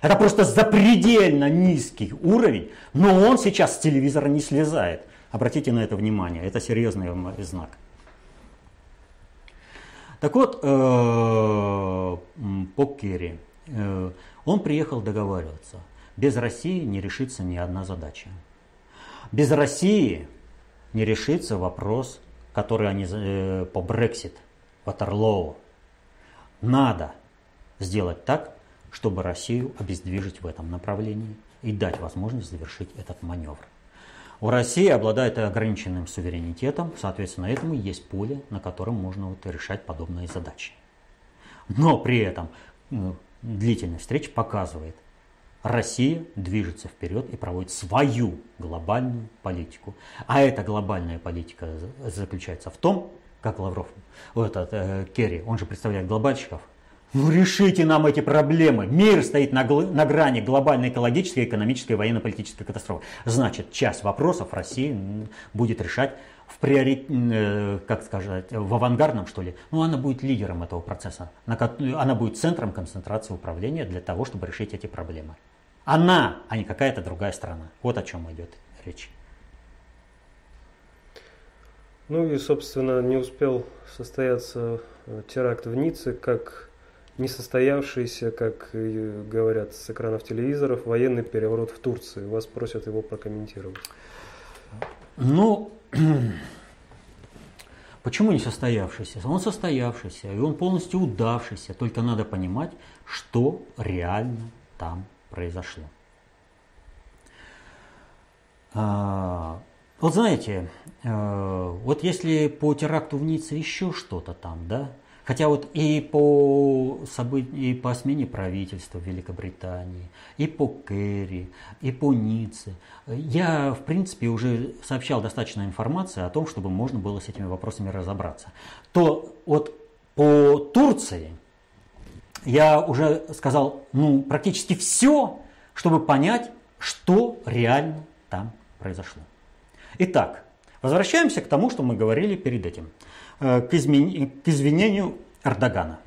Это просто запредельно низкий уровень, но он сейчас с телевизора не слезает. Обратите на это внимание, это серьезный знак. Так вот, э, по Керри, э, он приехал договариваться. Без России не решится ни одна задача. Без России не решится вопрос, который они э, по Брексит, Ватерлоу. Надо сделать так, чтобы Россию обездвижить в этом направлении и дать возможность завершить этот маневр. У России обладает ограниченным суверенитетом, соответственно, этому есть поле, на котором можно вот решать подобные задачи. Но при этом длительность встреч показывает, Россия движется вперед и проводит свою глобальную политику. А эта глобальная политика заключается в том, как Лавров, вот этот э, Керри, он же представляет глобальщиков, Ну решите нам эти проблемы. Мир стоит на, на грани глобальной экологической, экономической военно-политической катастрофы. Значит, часть вопросов Россия будет решать в приорит, э, как сказать, в авангардном, что ли. Ну, она будет лидером этого процесса. Она будет центром концентрации управления для того, чтобы решить эти проблемы. Она, а не какая-то другая страна. Вот о чем идет речь. Ну и, собственно, не успел состояться э, теракт в Ницце, как несостоявшийся, как говорят с экранов телевизоров, военный переворот в Турции. Вас просят его прокомментировать. Ну, почему не состоявшийся? Он состоявшийся, и он полностью удавшийся. Только надо понимать, что реально там произошло. А, вот знаете, э, вот если по теракту в Ницце еще что-то там, да, Хотя вот и по, событ... и по смене правительства в Великобритании, и по Керри, и по Ницце, я, в принципе, уже сообщал достаточно информации о том, чтобы можно было с этими вопросами разобраться. То вот по Турции я уже сказал ну, практически все, чтобы понять, что реально там произошло. Итак, возвращаемся к тому, что мы говорили перед этим. Э, к, измен... к извинению Эрдогана.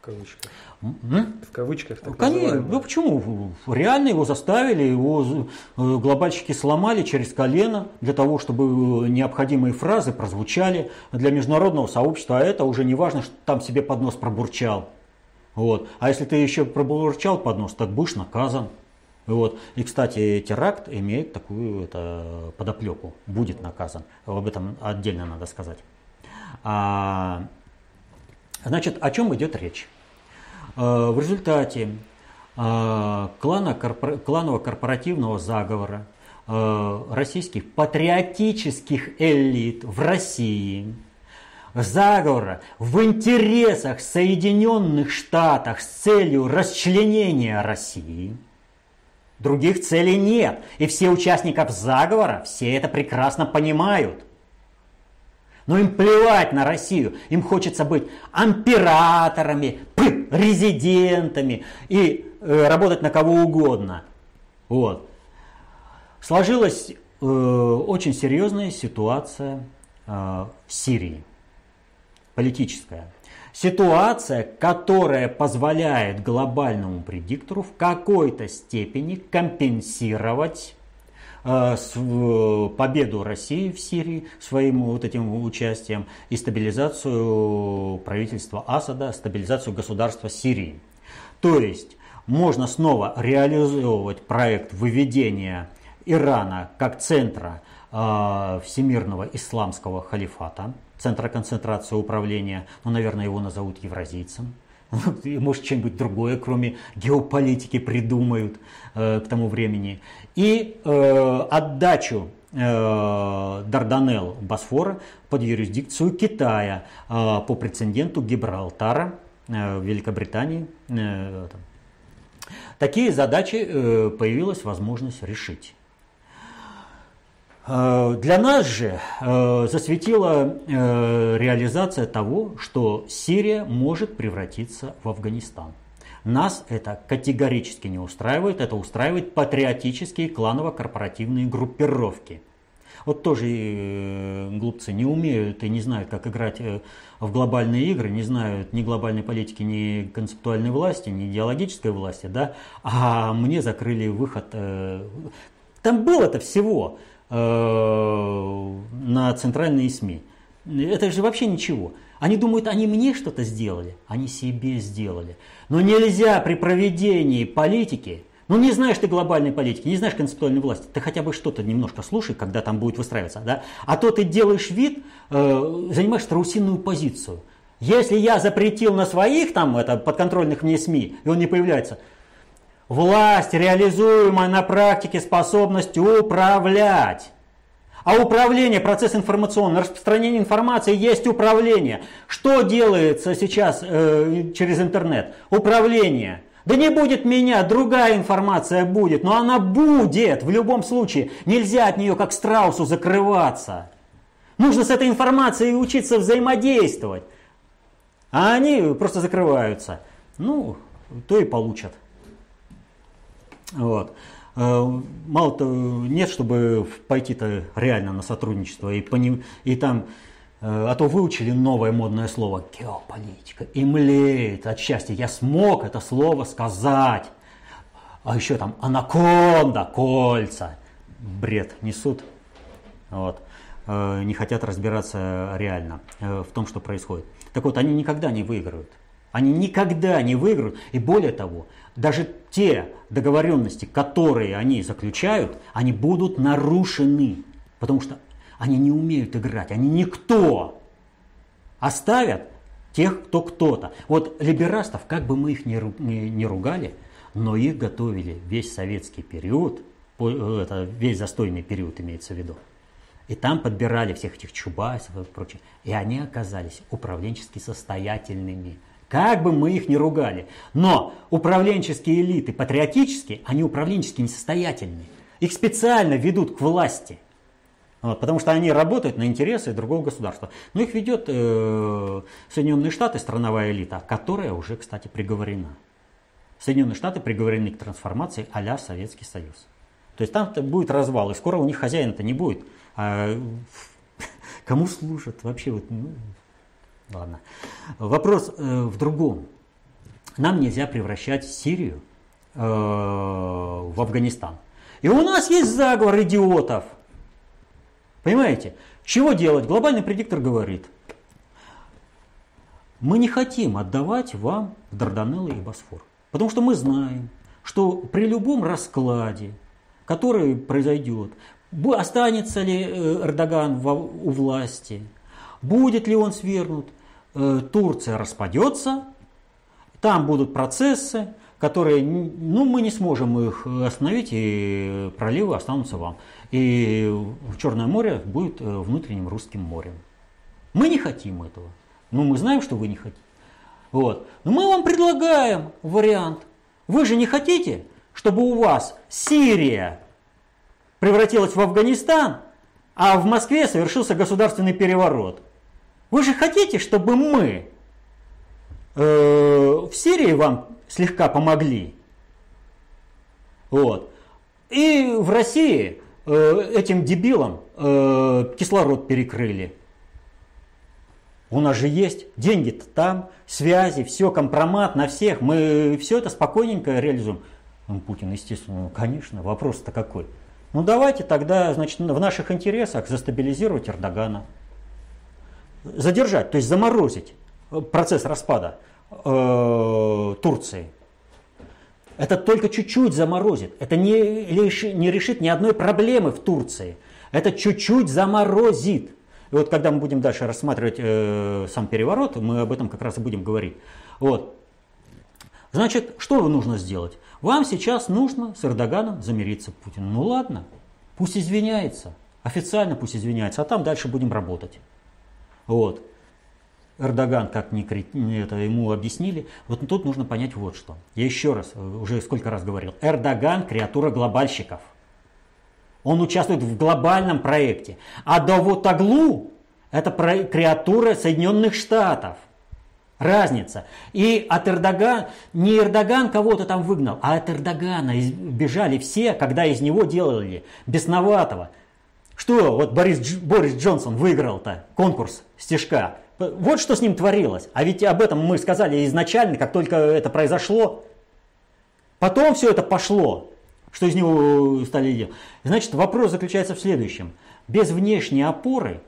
В кавычках. М? В кавычках. Так Конечно, ну почему? Реально его заставили, его э, глобальщики сломали через колено для того, чтобы необходимые фразы прозвучали для международного сообщества, а это уже не важно, что там себе под нос пробурчал. Вот. А если ты еще пробурчал под нос, так будешь наказан. Вот. И, кстати, теракт имеет такую это, подоплеку, будет наказан. Об этом отдельно надо сказать. А, значит, о чем идет речь? А, в результате а, клана, кланово-корпоративного заговора а, российских патриотических элит в России, заговора в интересах Соединенных Штатов с целью расчленения России – Других целей нет. И все участников заговора все это прекрасно понимают. Но им плевать на Россию. Им хочется быть императорами, резидентами и э, работать на кого угодно. Вот. Сложилась э, очень серьезная ситуация э, в Сирии. Политическая. Ситуация, которая позволяет глобальному предиктору в какой-то степени компенсировать победу России в Сирии своим вот этим участием и стабилизацию правительства Асада, стабилизацию государства Сирии. То есть можно снова реализовывать проект выведения Ирана как центра э, всемирного исламского халифата – центра концентрации управления, ну, наверное, его назовут евразийцем. Может, что-нибудь другое, кроме геополитики, придумают э, к тому времени. И э, отдачу э, Дарданелл Босфора под юрисдикцию Китая э, по прецеденту Гибралтара в Великобритании. Такие задачи появилась возможность решить. Э, для нас же э, засветила э, реализация того, что Сирия может превратиться в Афганистан. Нас это категорически не устраивает, это устраивает патриотические кланово-корпоративные группировки. Вот тоже глупцы не умеют и не знают, как играть в глобальные игры, не знают ни глобальной политики, ни концептуальной власти, ни идеологической власти, да, а мне закрыли выход. Там было-то всего. Э, на центральные СМИ. Это же вообще ничего. Они думают, они мне что-то сделали, они себе сделали. Но нельзя при проведении политики, ну не знаешь ты глобальной политики, не знаешь концептуальной власти, ты хотя бы что-то немножко слушай, когда там будет выстраиваться, да? А то ты делаешь вид, э, занимаешь страусиную позицию. Если я запретил на своих там это подконтрольных мне СМИ, и он не появляется, Власть, реализуемая на практике способность управлять. А управление, процесс информационный, распространение информации есть управление. Что делается сейчас э, через интернет? Управление. Да не будет меня, другая информация будет, но она будет в любом случае. Нельзя от нее как страусу закрываться. Нужно с этой информацией учиться взаимодействовать. А они просто закрываются. ну, то и получат. Вот. Э, мало-то нет, чтобы пойти-то реально на сотрудничество и, поним, и там, э, а то выучили новое модное слово геополитика и млеет от счастья. Я смог это слово сказать. А еще там анаконда, кольца. Бред несут. Вот. Э, не хотят разбираться реально в том, что происходит. Так вот, они никогда не выиграют. Они никогда не выиграют. И более того, даже те договоренности, которые они заключают, они будут нарушены. Потому что они не умеют играть, они никто. Оставят тех, кто кто-то. Вот либерастов, как бы мы их ни, ни, ни ругали, но их готовили весь советский период, это весь застойный период имеется в виду. И там подбирали всех этих Чубайсов и прочее. И они оказались управленчески состоятельными. Как бы мы их ни ругали. Но управленческие элиты патриотические, они управленчески несостоятельные. Их специально ведут к власти. Вот, потому что они работают на интересы другого государства. Но их ведет э, Соединенные Штаты, страновая элита, которая уже, кстати, приговорена. Соединенные Штаты приговорены к трансформации а Советский Союз. То есть там будет развал, и скоро у них хозяина-то не будет. А, кому служат вообще? Вот, ну, Ладно. Вопрос э, в другом. Нам нельзя превращать Сирию э, в Афганистан. И у нас есть заговор идиотов. Понимаете? Чего делать? Глобальный предиктор говорит, мы не хотим отдавать вам Дарданеллы и Босфор. Потому что мы знаем, что при любом раскладе, который произойдет, останется ли э, Эрдоган у власти, будет ли он свергнут, Э, Турция распадется, там будут процессы, которые, ну, мы не сможем их остановить, и проливы останутся вам. И Черное море будет э, внутренним русским морем. Мы не хотим этого. Ну, мы знаем, что вы не хотите. Вот. Но мы вам предлагаем вариант. Вы же не хотите, чтобы у вас Сирия превратилась в Афганистан, а в Москве совершился государственный переворот – вы же хотите, чтобы мы э, в Сирии вам слегка помогли? Вот. И в России э, этим дебилам э, кислород перекрыли. У нас же есть деньги-то там, связи, все, компромат на всех. Мы все это спокойненько реализуем. Ну, Путин, естественно, ну, конечно, вопрос-то какой. Ну давайте тогда, значит, в наших интересах застабилизировать Эрдогана задержать, то есть заморозить процесс распада э, Турции. Это только чуть-чуть заморозит. Это не, реши, не решит ни одной проблемы в Турции. Это чуть-чуть заморозит. И вот когда мы будем дальше рассматривать э, сам переворот, мы об этом как раз и будем говорить. Вот. Значит, что нужно сделать? Вам сейчас нужно с Эрдоганом замириться Путин. Ну ладно, пусть извиняется. Официально пусть извиняется, а там дальше будем работать. Вот. Эрдоган, как ни это ему объяснили, вот тут нужно понять вот что. Я еще раз, уже сколько раз говорил, Эрдоган креатура глобальщиков. Он участвует в глобальном проекте. А Давутаглу это креатура Соединенных Штатов. Разница. И от Эрдогана, не Эрдоган кого-то там выгнал, а от Эрдогана бежали все, когда из него делали бесноватого. Что вот Борис, Борис Джонсон выиграл-то конкурс стишка. Вот что с ним творилось. А ведь об этом мы сказали изначально, как только это произошло. Потом все это пошло, что из него стали делать. Значит, вопрос заключается в следующем. Без внешней опоры,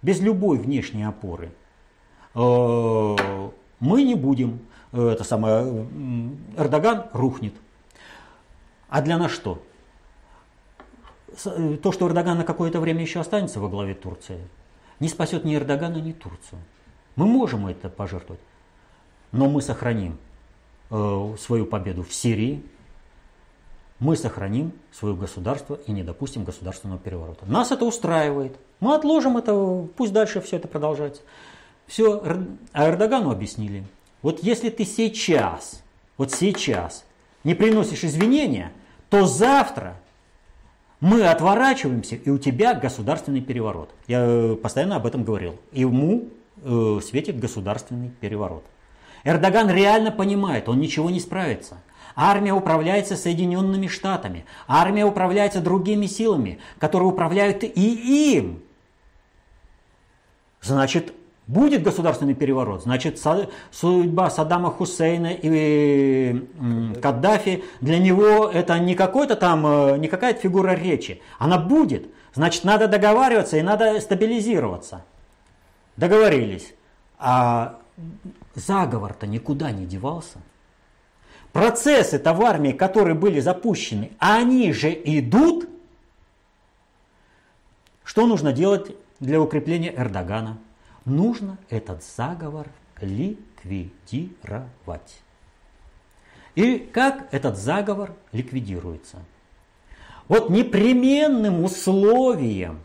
без любой внешней опоры, э, мы не будем, э, это самое, Эрдоган рухнет. А для нас что? Э, то, что Эрдоган на какое-то время еще останется во главе Турции, не спасет ни Эрдогана, ни Турцию. Мы можем это пожертвовать, но мы сохраним э, свою победу в Сирии, мы сохраним свое государство и не допустим государственного переворота. Нас это устраивает. Мы отложим это, пусть дальше все это продолжается. Все, а Эрдогану объяснили. Вот если ты сейчас, вот сейчас не приносишь извинения, то завтра мы отворачиваемся, и у тебя государственный переворот. Я э, постоянно об этом говорил. Ему э, светит государственный переворот. Эрдоган реально понимает, он ничего не справится. Армия управляется Соединенными Штатами. Армия управляется другими силами, которые управляют и им. Значит, будет государственный переворот, значит, судьба Саддама Хусейна и Каддафи, для него это не какой-то там, э, не какая-то фигура речи. Она будет. Значит, надо договариваться и надо стабилизироваться. Договорились. А заговор-то никуда не девался. Процессы-то в армии, которые были запущены, они же идут. Что нужно делать для укрепления Эрдогана? Нужно этот заговор ликвидировать. И как этот заговор ликвидируется? Вот непременным условием,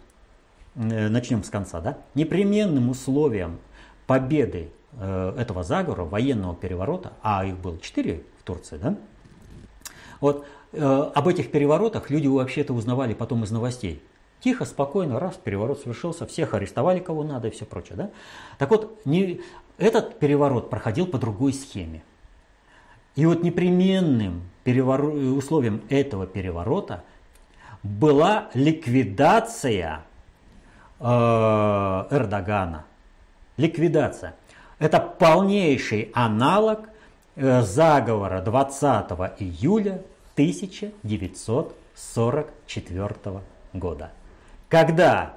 э, начнем с конца, да, непременным условием победы э, этого заговора, военного переворота, а их было четыре в Турции, да, вот э, об этих переворотах люди вообще-то узнавали потом из новостей. Тихо, спокойно, раз, переворот совершился, всех арестовали, кого надо и все прочее. Да? Так вот, не, этот переворот проходил по другой схеме. И вот непременным переворот, условием этого переворота была ликвидация э, Эрдогана. Ликвидация. Это полнейший аналог э, заговора 20 июля 1944 года. Когда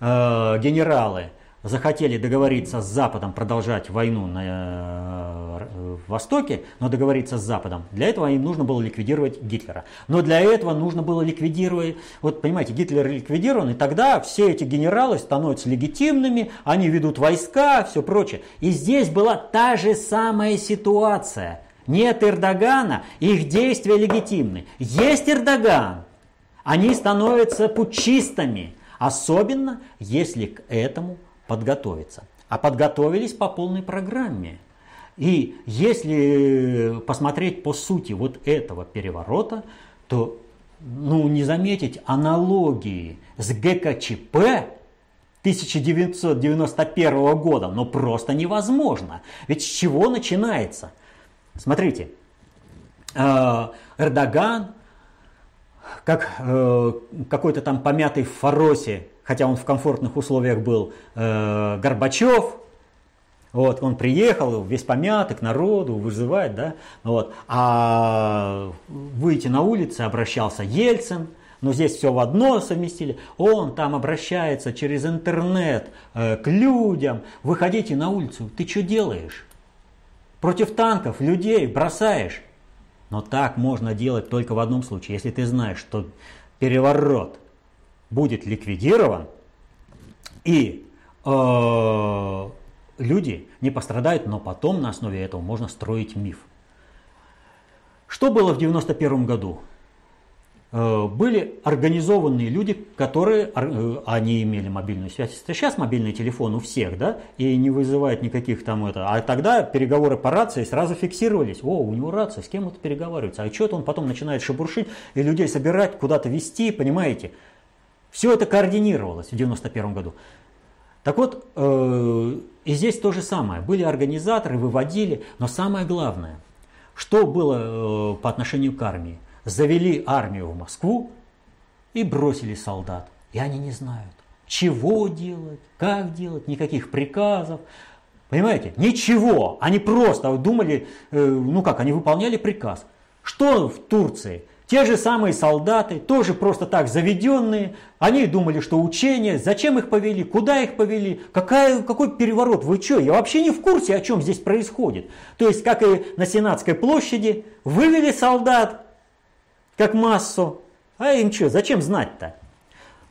э, генералы захотели договориться с Западом, продолжать войну на э, Востоке, но договориться с Западом, для этого им нужно было ликвидировать Гитлера. Но для этого нужно было ликвидировать, вот понимаете, Гитлер ликвидирован, и тогда все эти генералы становятся легитимными, они ведут войска, все прочее. И здесь была та же самая ситуация. Нет Эрдогана, их действия легитимны. Есть Эрдоган, они становятся пучистами, особенно если к этому подготовиться. А подготовились по полной программе. И если посмотреть по сути вот этого переворота, то ну, не заметить аналогии с ГКЧП 1991 года, но просто невозможно. Ведь с чего начинается? Смотрите, э, Эрдоган как э, какой-то там помятый в Фаросе, хотя он в комфортных условиях был, э, Горбачев, вот, он приехал, весь помятый к народу, вызывать, да, вот, а выйти на улицы обращался Ельцин, но здесь все в одно совместили. Он там обращается через интернет э, к людям. Выходите на улицу, ты что делаешь? Против танков людей бросаешь. Но так можно делать только в одном случае, если ты знаешь, что переворот будет ликвидирован, и э, люди не пострадают, но потом на основе этого можно строить миф. Что было в 91 году? Э, были организованные люди, которые, э, они имели мобильную связь. Сейчас мобильный телефон у всех, да, и не вызывает никаких там это. А тогда переговоры по рации сразу фиксировались. О, у него рация, с кем это переговаривается? А что-то он потом начинает шебуршить и людей собирать, куда-то вести, понимаете? Все это координировалось в 91 году. Так вот, э, и здесь то же самое. Были организаторы, выводили, но самое главное, что было по отношению к армии? Завели армию в Москву и бросили солдат. И они не знают, чего делать, как делать, никаких приказов. Понимаете? Ничего. Они просто думали, э, ну как, они выполняли приказ. Что в Турции? Те же самые солдаты, тоже просто так заведенные, они думали, что учения, зачем их повели, куда их повели, какая, какой переворот, вы что, я вообще не в курсе, о чем здесь происходит. То есть, как и на Сенатской площади, вывели солдат, как массу. А им что, зачем знать-то?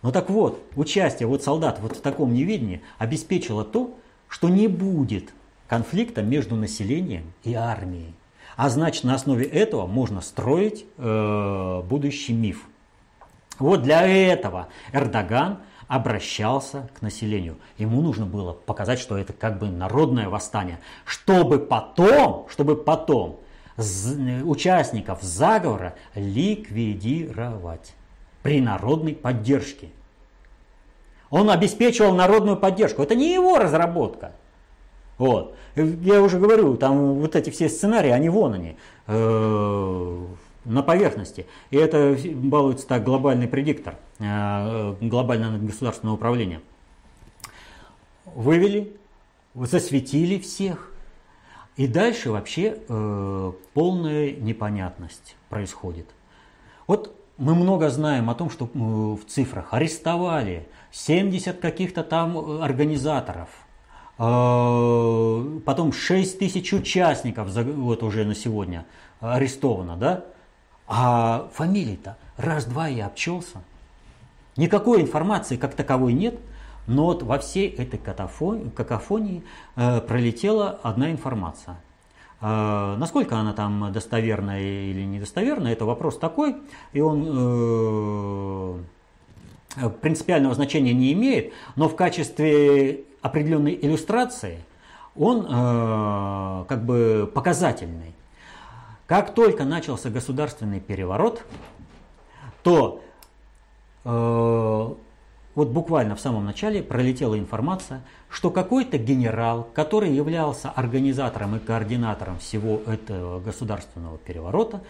Ну так вот, участие вот солдат вот в таком неведении обеспечило то, что не будет конфликта между населением и армией. А значит, на основе этого можно строить э, будущий миф. Вот для этого Эрдоган обращался к населению. Ему нужно было показать, что это как бы народное восстание, чтобы потом, чтобы потом участников заговора ликвидировать при народной поддержке. Он обеспечивал народную поддержку. Это не его разработка. Вот. Я уже говорю, там вот эти все сценарии, они вон они, э, на поверхности. И это балуется так глобальный предиктор, э, глобальное государственное управление. Вывели, засветили всех. И дальше вообще э, полная непонятность происходит. Вот мы много знаем о том, что э, в цифрах арестовали 70 каких-то там организаторов, э, потом 6 тысяч участников вот уже на сегодня арестовано, да? А фамилии-то раз-два и обчелся. Никакой информации как таковой нет – но вот во всей этой какофонии э, пролетела одна информация. Э, насколько она там достоверная или недостоверная, это вопрос такой, и он э, принципиального значения не имеет, но в качестве определенной иллюстрации он как бы показательный. Как только начался государственный переворот, то вот буквально в самом начале пролетела информация, что какой-то генерал, который являлся организатором и координатором всего этого государственного переворота,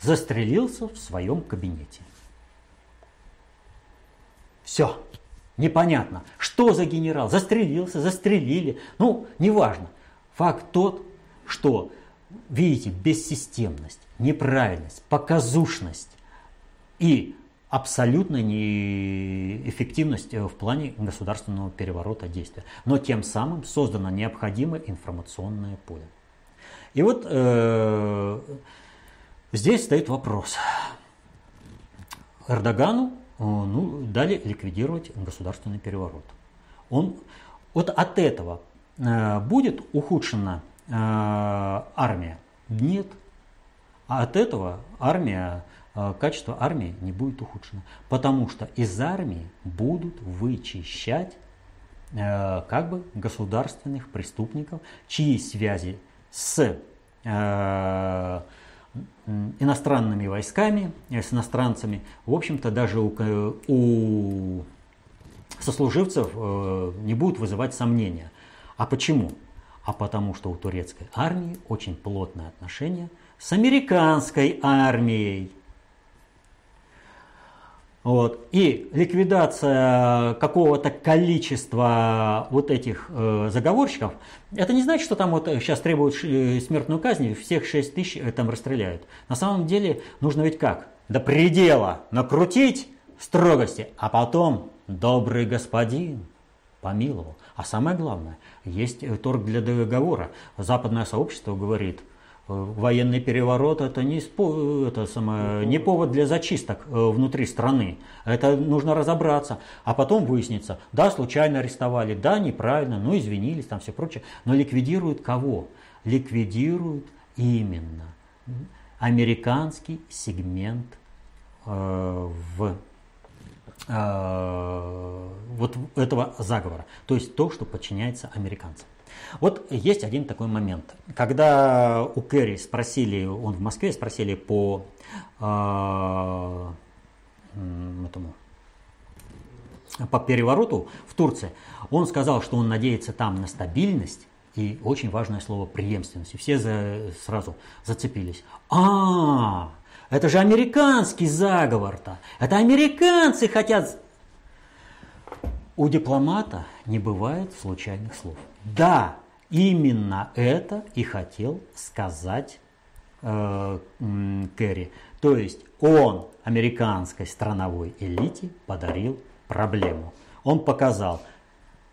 застрелился в своем кабинете. Все. Непонятно, что за генерал. Застрелился, застрелили. Ну, неважно. Факт тот, что, видите, бессистемность, неправильность, показушность и абсолютно неэффективность в плане государственного переворота действия. Но тем самым создано необходимое информационное поле. И вот э, здесь стоит вопрос. Эрдогану э, ну, дали ликвидировать государственный переворот. Он, вот от этого э, будет ухудшена э, армия? Нет. А от этого армия качество армии не будет ухудшено. Потому что из армии будут вычищать э, как бы государственных преступников, чьи связи с э, иностранными войсками, с иностранцами, в общем-то, даже у, у сослуживцев не будут вызывать сомнения. А почему? А потому что у турецкой армии очень плотное отношение с американской армией. Вот. И ликвидация какого-то количества вот этих э, заговорщиков, это не значит, что там вот сейчас требуют э, смертную казнь, всех 6 тысяч э, там расстреляют. На самом деле нужно ведь как? До предела накрутить строгости, а потом добрый господин помиловал. А самое главное, есть торг для договора. Западное сообщество говорит – военный переворот это не, это самое, не повод для зачисток э, внутри страны. Это нужно разобраться. А потом выяснится, да, случайно арестовали, да, неправильно, ну извинились, там все прочее. Но ликвидируют кого? Ликвидируют именно американский сегмент э, в э, вот этого заговора. То есть то, что подчиняется американцам. Вот есть один такой момент. Когда у Керри спросили, он в Москве спросили по э, этому, по перевороту в Турции, он сказал, что он надеется там на стабильность и очень важное слово преемственность. И все за, сразу зацепились. А, это же американский заговор-то. Это американцы хотят... У дипломата не бывает случайных слов. Да, именно это и хотел сказать э, Керри. То есть он американской страновой элите подарил проблему. Он показал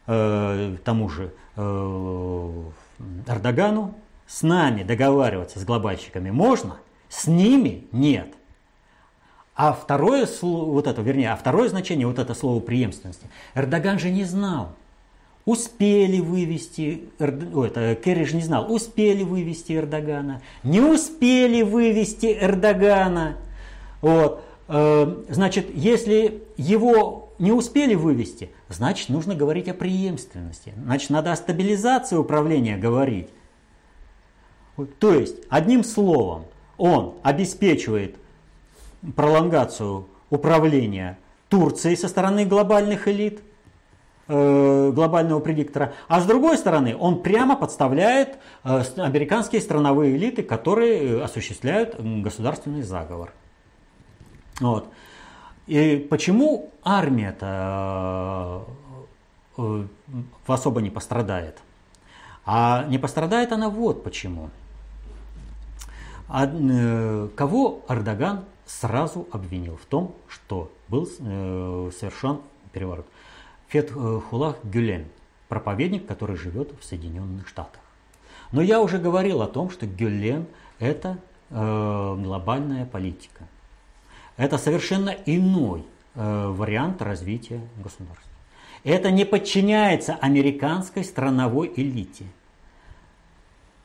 э, тому же э, Эрдогану, с нами договариваться с глобальщиками можно, с ними нет. А второе вот это, вернее, а второе значение, вот это слово преемственности, Эрдоган же не знал. Успели вывести, Ой, это Керри не знал, успели вывести Эрдогана, не успели вывести Эрдогана. Вот. Э, значит, если его не успели вывести, значит, нужно говорить о преемственности. Значит, надо о стабилизации управления говорить. То есть, одним словом, он обеспечивает пролонгацию управления Турцией со стороны глобальных элит – э, глобального предиктора, а с другой стороны он прямо подставляет э, американские страновые элиты, которые э, осуществляют государственный заговор. Вот. И почему армия-то э, особо не пострадает? А не пострадает она вот почему. Кого Эрдоган сразу обвинил в том, что был совершен переворот? Фетхулах Гюлен, проповедник, который живет в Соединенных Штатах. Но я уже говорил о том, что Гюлен – это э, глобальная политика. Это совершенно иной э, вариант развития государства. Это не подчиняется американской страновой элите.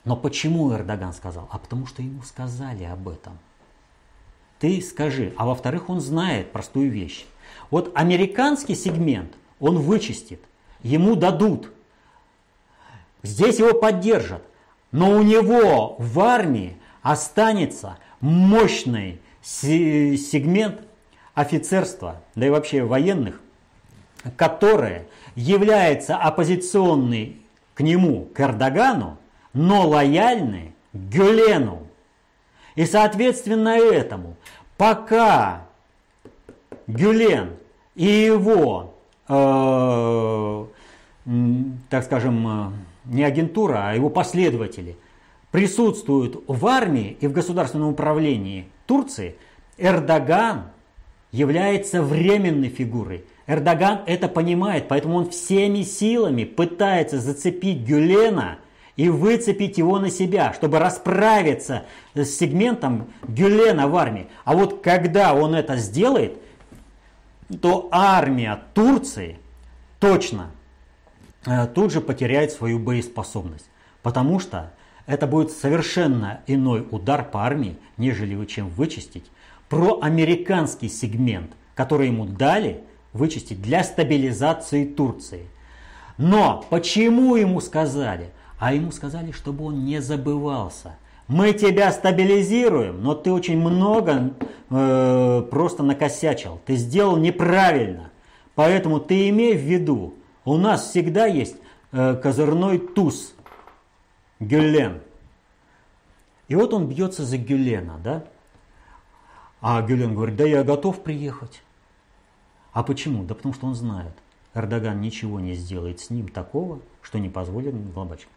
Но почему Эрдоган сказал? А потому что ему сказали об этом. Ты скажи. А во-вторых, он знает простую вещь. Вот американский сегмент он вычистит, ему дадут. Здесь его поддержат. Но у него в армии останется мощный сегмент офицерства, да и вообще военных, которое является оппозиционный к нему, к Эрдогану, но лояльны Гюлену. И соответственно этому, пока Гюлен и его, так скажем, э, не агентура, а его последователи присутствуют в армии и в государственном управлении Турции, Эрдоган является временной фигурой. Эрдоган это понимает, поэтому он всеми силами пытается зацепить Гюлена и выцепить его на себя, чтобы расправиться с сегментом Гюлена в армии. А вот когда он это сделает, то армия Турции точно э, тут же потеряет свою боеспособность. Потому что это будет совершенно иной удар по армии, нежели чем вычистить проамериканский сегмент, который ему дали вычистить для стабилизации Турции. Но почему ему сказали? А ему сказали, чтобы он не забывался. Мы тебя стабилизируем, но ты очень много э, просто накосячил. Ты сделал неправильно. Поэтому ты имей в виду, у нас всегда есть э, козырной туз – Гюлен. И вот он бьется за Гюлена, да? А Гюлен говорит, да я готов приехать. А почему? Да потому что он знает, Эрдоган ничего не сделает с ним такого, что не позволит глобачке.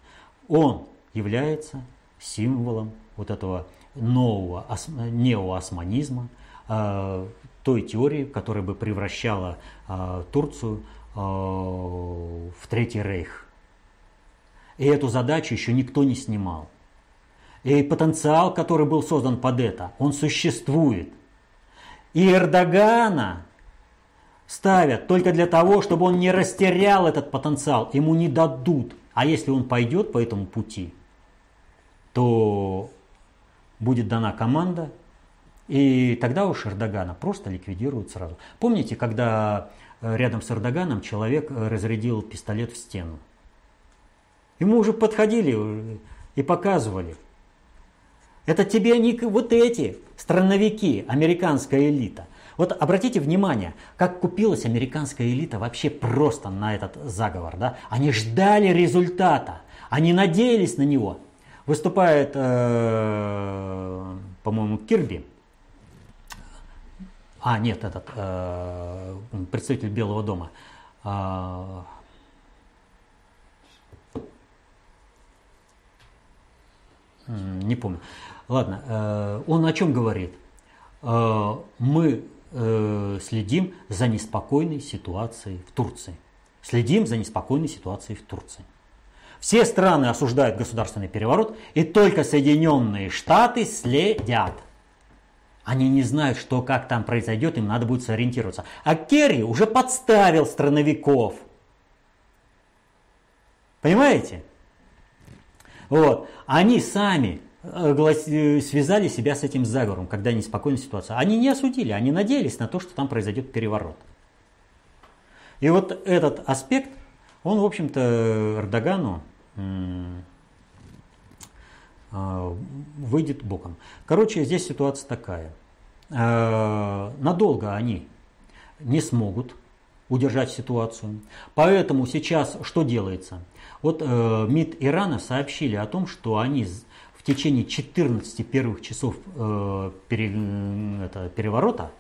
Он является символом вот этого нового неоосманизма, э, той теории, которая бы превращала э, Турцию э, в Третий Рейх. И эту задачу еще никто не снимал. И потенциал, который был создан под это, он существует. И Эрдогана ставят только для того, чтобы он не растерял этот потенциал, ему не дадут. А если он пойдет по этому пути, то будет дана команда, и тогда уж Эрдогана просто ликвидируют сразу. Помните, когда э, рядом с Эрдоганом человек э, разрядил пистолет в стену? Ему уже подходили и показывали. Это тебе не вот эти страновики, американская элита. Вот обратите внимание, как купилась американская элита вообще просто на этот заговор. Да? Они ждали результата, они надеялись на него. Выступает, э, по-моему, Кирби. А, нет, этот э, представитель Белого дома. Э, не помню. Ладно, э, он о чем говорит? Мы следим за неспокойной ситуацией в Турции. Следим за неспокойной ситуацией в Турции. Все страны осуждают государственный переворот, и только Соединенные Штаты следят. Они не знают, что как там произойдет, им надо будет сориентироваться. А Керри уже подставил страновиков. Понимаете? Вот. Они сами э, э, связали себя с этим заговором, когда неспокойная ситуация. Они не осудили, они надеялись на то, что там произойдет переворот. И вот этот аспект, он, в общем-то, Эрдогану выйдет боком. Короче, здесь ситуация такая. Надолго они не смогут удержать ситуацию. Поэтому сейчас что делается? Вот э, МИД Ирана сообщили о том, что они в течение 14 первых часов э, переворота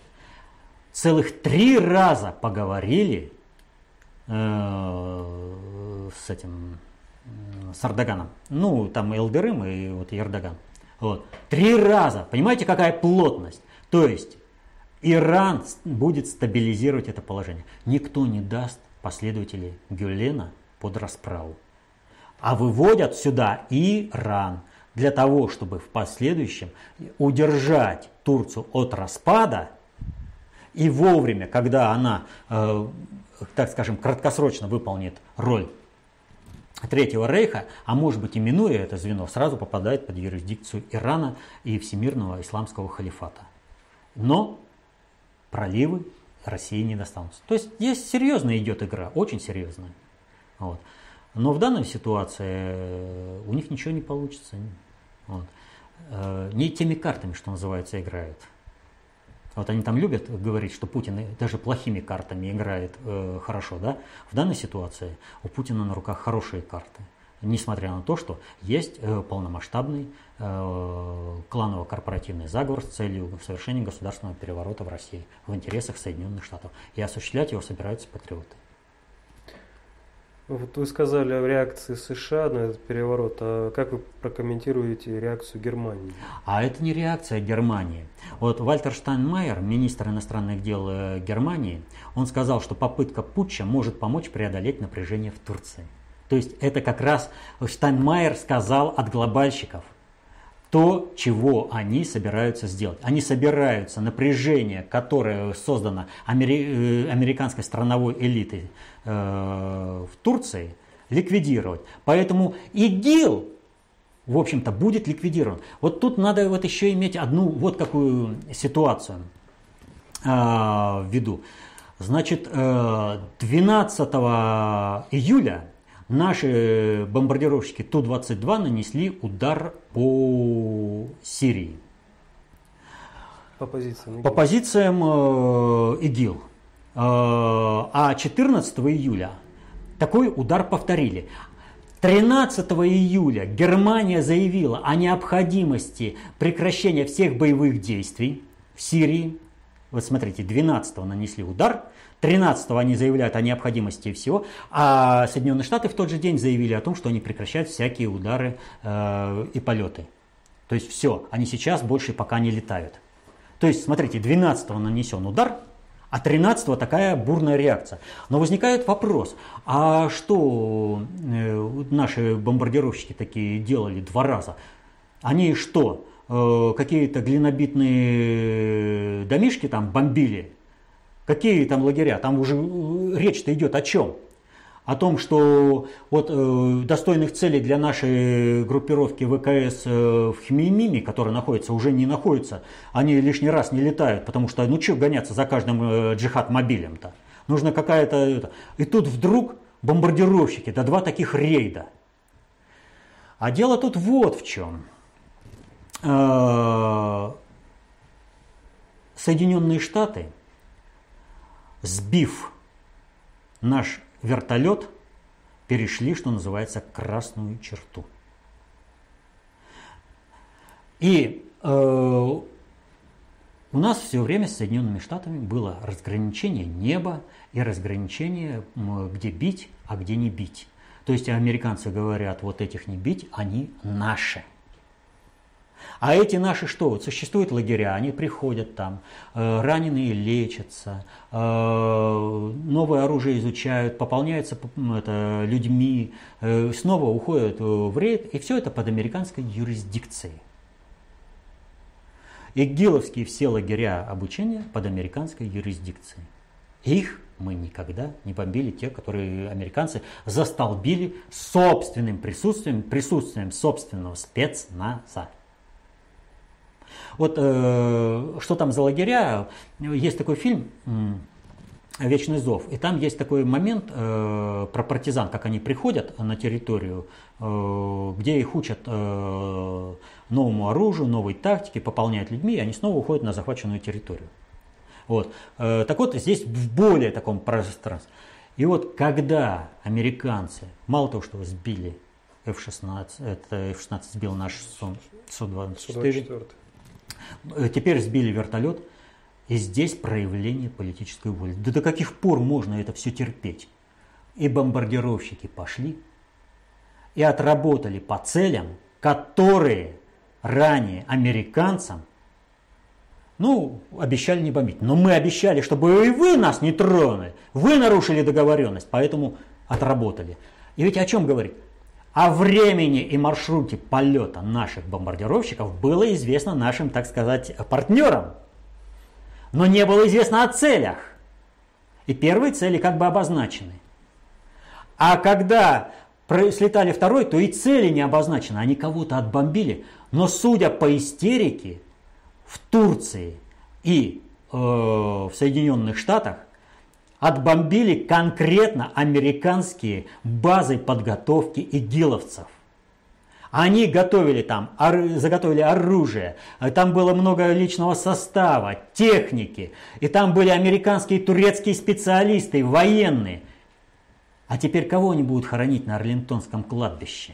целых три раза поговорили э, с этим с Эрдоганом. Ну, там Элдерым и вот Ердоган. Вот. Три раза. Понимаете, какая плотность? То есть Иран будет стабилизировать это положение. Никто не даст последователей Гюлена под расправу. А выводят сюда Иран для того, чтобы в последующем удержать Турцию от распада и вовремя, когда она, э, так скажем, краткосрочно выполнит роль Третьего Рейха, а может быть именуя это звено, сразу попадает под юрисдикцию Ирана и Всемирного Исламского халифата. Но проливы России не достанутся. То есть здесь серьезная идет игра, очень серьезная. Вот. Но в данной ситуации э, у них ничего не получится. Вот. Э, не теми картами, что называется, играют. Вот они там любят говорить, что Путин даже плохими картами играет э, хорошо, да? В данной ситуации у Путина на руках хорошие карты, несмотря на то, что есть э, полномасштабный э, кланово-корпоративный заговор с целью совершения государственного переворота в России в интересах Соединенных Штатов. И осуществлять его собираются патриоты. Вот вы сказали о реакции США на этот переворот, а как вы прокомментируете реакцию Германии? А это не реакция Германии. Вот Вальтер Штайнмайер, министр иностранных дел э, Германии, он сказал, что попытка путча может помочь преодолеть напряжение в Турции. То есть это как раз Штайнмайер сказал от глобальщиков – то, чего они собираются сделать. Они собираются напряжение, которое создано амери... Э, американской страновой элитой э, в Турции, ликвидировать. Поэтому ИГИЛ, в общем-то, будет ликвидирован. Вот тут надо вот еще иметь одну вот какую ситуацию э, в виду. Значит, 12 э, июля Наши бомбардировщики Ту-22 нанесли удар по Сирии. По позициям ИГИЛ. По позициям э, ИГИЛ. Э, а 14 июля такой удар повторили. 13 июля Германия заявила о необходимости прекращения всех боевых действий в Сирии. Вот смотрите, 12 нанесли удар, 13 они заявляют о необходимости всего, а Соединенные Штаты в тот же день заявили о том, что они прекращают всякие удары э, и полеты. То есть все, они сейчас больше пока не летают. То есть, смотрите, 12 нанесен удар, а 13 такая бурная реакция. Но возникает вопрос, а что э, наши бомбардировщики такие делали два раза? Они что, э, какие-то глинобитные домишки там бомбили Какие там лагеря? Там уже э, речь-то идет о чем? О том, что вот э, достойных целей для нашей группировки ВКС э, в Хмеймиме, которая находится, уже не находится, они лишний раз не летают, потому что ну что гоняться за каждым э, джихад-мобилем-то? Нужно какая-то... И тут вдруг бомбардировщики, да два таких рейда. А дело тут вот в чем. Э, Соединенные Штаты – сбив наш вертолет, перешли, что называется, красную черту. И э, у нас все время с Соединенными Штатами было разграничение неба и разграничение, где бить, а где не бить. То есть американцы говорят, вот этих не бить, они наши. А эти наши что? Вот существуют лагеря, они приходят там, э, раненые лечатся, э, новое оружие изучают, пополняются это, людьми, э, снова уходят в рейд, и все это под американской юрисдикцией. ИГИЛовские все лагеря обучения под американской юрисдикцией. Их мы никогда не бомбили те, которые американцы застолбили собственным присутствием, присутствием собственного спецназа. Вот э, что там за лагеря? Есть такой фильм Вечный зов. И там есть такой момент э, про партизан, как они приходят на территорию, э, где их учат э, новому оружию, новой тактике, пополняют людьми, и они снова уходят на захваченную территорию. Вот. Э, так вот, здесь в более таком пространстве. И вот когда американцы, мало того, что сбили F-16, это F-16 сбил наш Су-24, э, теперь сбили вертолет, и здесь проявление политической воли. Да до каких пор можно это все терпеть? И бомбардировщики пошли и отработали по целям, которые ранее американцам ну, обещали не бомбить. Но мы обещали, чтобы и вы нас не тронули. Вы нарушили договоренность, поэтому отработали. И ведь о чем говорит? О времени и маршруте полета наших бомбардировщиков было известно нашим, так сказать, партнерам. Но не было известно о целях. И первые цели как бы обозначены. А когда слетали второй, то и цели не обозначены. Они кого-то отбомбили. Но судя по истерике, в Турции и э, в Соединенных Штатах отбомбили конкретно американские базы подготовки игиловцев. Они готовили там, заготовили оружие, там было много личного состава, техники, и там были американские и турецкие специалисты, военные. А теперь кого они будут хоронить на Арлинтонском кладбище?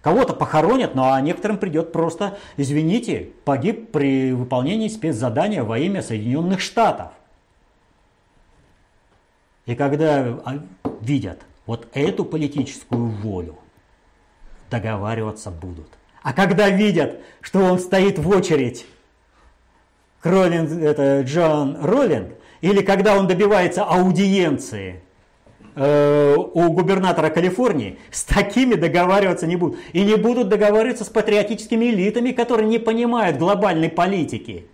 Кого-то похоронят, ну а некоторым придет просто, извините, погиб при выполнении спецзадания во имя Соединенных Штатов. И когда а, видят вот эту политическую волю, договариваться будут. А когда видят, что он стоит в очередь, Роллинг, это Джон Роллинг, или когда он добивается аудиенции – Э, у губернатора Калифорнии, с такими договариваться не будут. И не будут договариваться с патриотическими элитами, которые не понимают глобальной политики.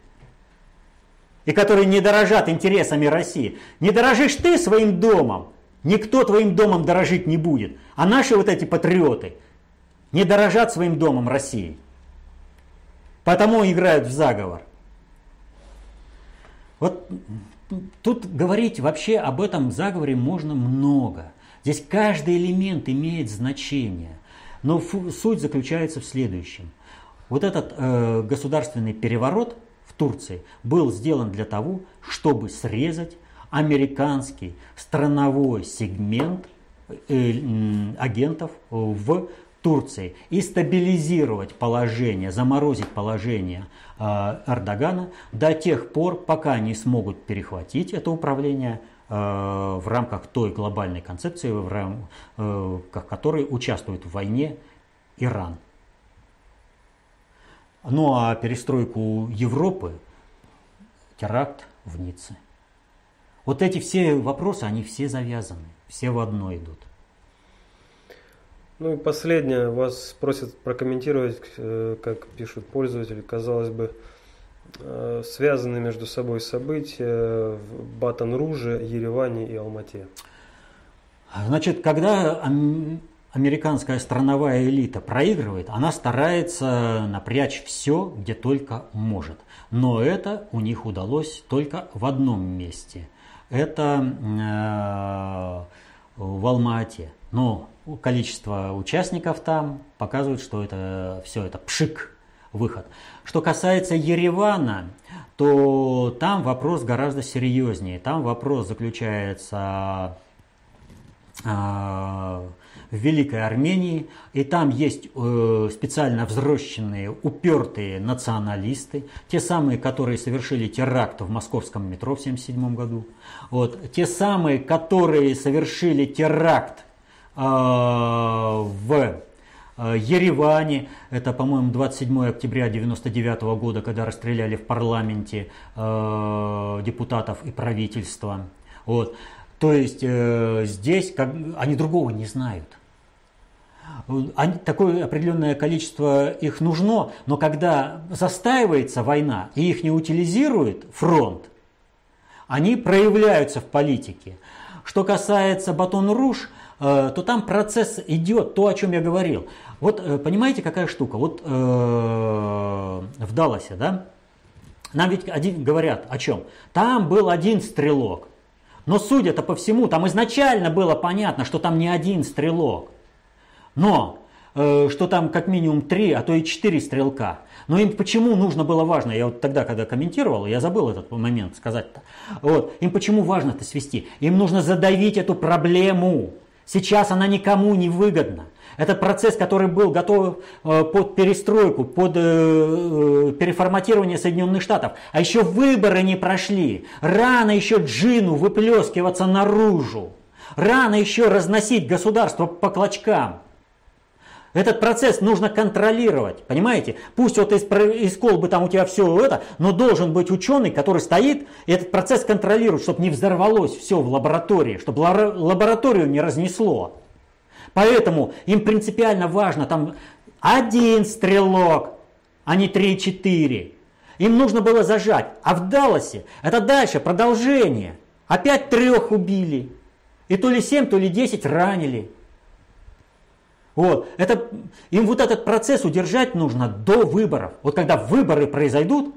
И которые не дорожат интересами России. Не дорожишь ты своим домом, никто твоим домом дорожить не будет. А наши вот эти патриоты не дорожат своим домом России. Потому играют в заговор. Вот Тут говорить вообще об этом заговоре можно много. Здесь каждый элемент имеет значение. Но суть заключается в следующем. Вот этот э, государственный переворот Турции был сделан для того, чтобы срезать американский страновой сегмент э, агентов в Турции и стабилизировать положение, заморозить положение э, Эрдогана до тех пор, пока не смогут перехватить это управление э, в рамках той глобальной концепции, в рамках э, которой участвует в войне Иран. Ну а перестройку Европы, теракт в Ницце. Вот эти все вопросы, они все завязаны, все в одно идут. Ну и последнее, вас просят прокомментировать, э, как пишут пользователи, казалось бы, э, связаны между собой события в Батон-Руже, Ереване и Алмате. Значит, когда американская страновая элита проигрывает, она старается напрячь все, где только может. Но это у них удалось только в одном месте. Это э, в Алма-Ате. Но количество участников там показывает, что это все это пшик, выход. Что касается Еревана, то там вопрос гораздо серьезнее. Там вопрос заключается а, в Великой Армении, и там есть э, специально взросленные, упертые националисты, те самые, которые совершили теракт в московском метро в 1977 году, вот, те самые, которые совершили теракт а, в а, Ереване, это, по-моему, 27 октября 1999 года, когда расстреляли в парламенте э, депутатов и правительства. Вот. То есть э, здесь как, они другого не знают. Такое определенное количество их нужно, но когда застаивается война и их не утилизирует фронт, они проявляются в политике. Что касается Батон-Руж, Э, то там процесс идет, то, о чем я говорил. Вот э, понимаете, какая штука? Вот э, в Далласе, да, нам ведь один, говорят о чем? Там был один стрелок. Но судя-то по всему, там изначально было понятно, что там не один стрелок. Но э, что там как минимум три, а то и четыре стрелка. Но им почему нужно было важно, я вот тогда, когда комментировал, я забыл этот момент сказать-то. Вот, им почему важно это свести? Им нужно задавить эту проблему. Сейчас она никому не выгодна. Этот процесс, который был готов э, под перестройку, под э, переформатирование Соединенных Штатов, а еще выборы не прошли. Рано еще джину выплескиваться наружу. Рано еще разносить государство по клочкам. Этот процесс нужно контролировать, понимаете? Пусть вот из, из колбы там у тебя все это, но должен быть ученый, который стоит и этот процесс контролирует, чтобы не взорвалось все в лаборатории, чтобы лабораторию не разнесло. Поэтому им принципиально важно там один стрелок, а не 3-4. Им нужно было зажать. А в Далласе это дальше продолжение. Опять трех убили. И то ли 7, то ли 10 ранили. Вот. Это, им вот этот процесс удержать нужно до выборов. Вот когда выборы произойдут,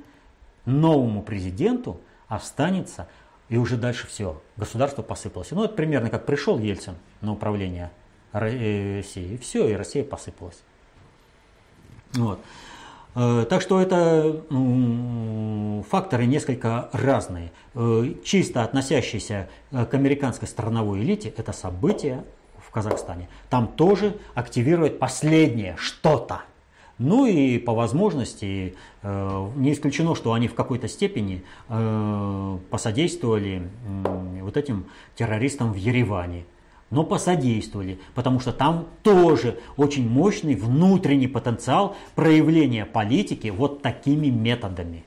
новому президенту останется, и уже дальше все, государство посыпалось. Ну, это примерно как пришел Ельцин на управление России. И все, и Россия посыпалась. Вот. Э, так что это факторы несколько разные. Э, чисто относящиеся к американской страновой элите, это события в Казахстане. Там тоже активируют последнее что-то. Ну и по возможности, э, не исключено, что они в какой-то степени посодействовали вот этим террористам в Ереване но посодействовали, потому что там тоже очень мощный внутренний потенциал проявления политики вот такими методами.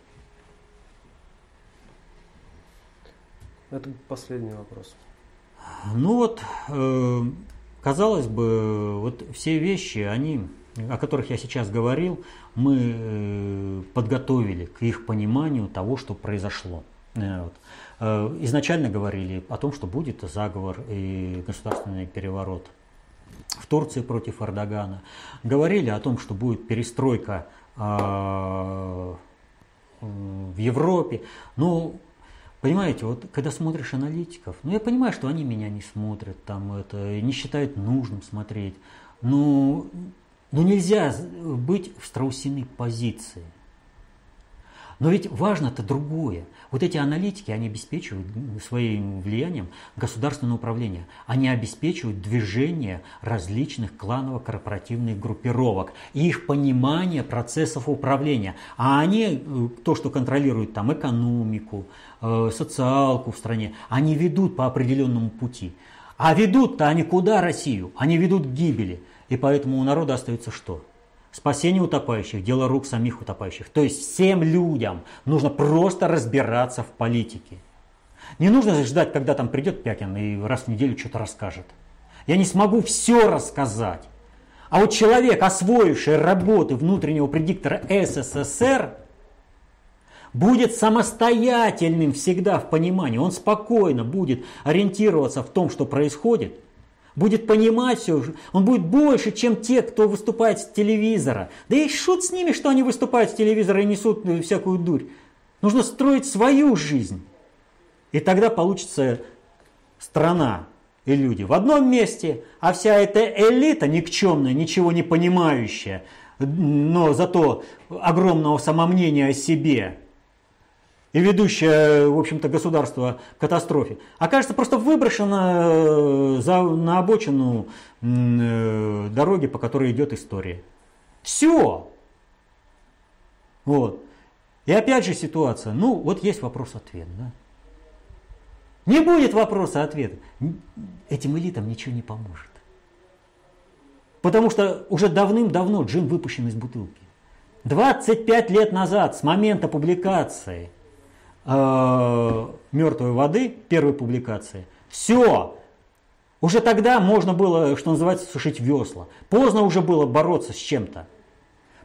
Это последний вопрос. Ну вот, э, казалось бы, вот все вещи, они, о которых я сейчас говорил, мы э, подготовили к их пониманию того, что произошло. Э. Э, изначально говорили о том, что будет заговор и государственный переворот в Турции против Эрдогана. Говорили о том, что будет перестройка в Европе. Ну, понимаете, вот когда смотришь аналитиков, ну я понимаю, что они меня не смотрят, там это не считают нужным смотреть. Но, но нельзя быть в страусиной позиции. Но ведь важно-то другое. Вот эти аналитики, они обеспечивают своим влиянием государственное управление. Они обеспечивают движение различных кланово-корпоративных группировок и их понимание процессов управления. А они, э, то, что контролируют там экономику, э, социалку в стране, они ведут по определенному пути. А ведут-то они куда Россию? Они ведут к гибели. И поэтому у народа остается что? Спасение утопающих – дело рук самих утопающих. То есть всем людям нужно просто разбираться в политике. Не нужно ждать, когда там придет Пякин и раз в неделю что-то расскажет. Я не смогу все рассказать. А вот человек, освоивший работы внутреннего предиктора СССР, будет самостоятельным всегда в понимании. Он спокойно будет ориентироваться в том, что происходит, будет понимать все, он будет больше, чем те, кто выступает с телевизора. Да и шут с ними, что они выступают с телевизора и несут э, всякую дурь. Нужно строить свою жизнь. И тогда получится страна и люди в одном месте, а вся эта элита никчемная, ничего не понимающая, но зато огромного самомнения о себе – и ведущее, в общем-то, государство к катастрофе, окажется просто выброшено э, за, на обочину э, дороги, по которой идет история. Все. Вот. И опять же ситуация, ну вот есть вопрос-ответ, да? Не будет вопроса-ответа. Этим элитам ничего не поможет. Потому что уже давным-давно джин выпущен из бутылки. 25 лет назад, с момента публикации э, мертвой воды, первой публикации, все, уже тогда можно было, что называется, сушить весла. Поздно уже было бороться с чем-то.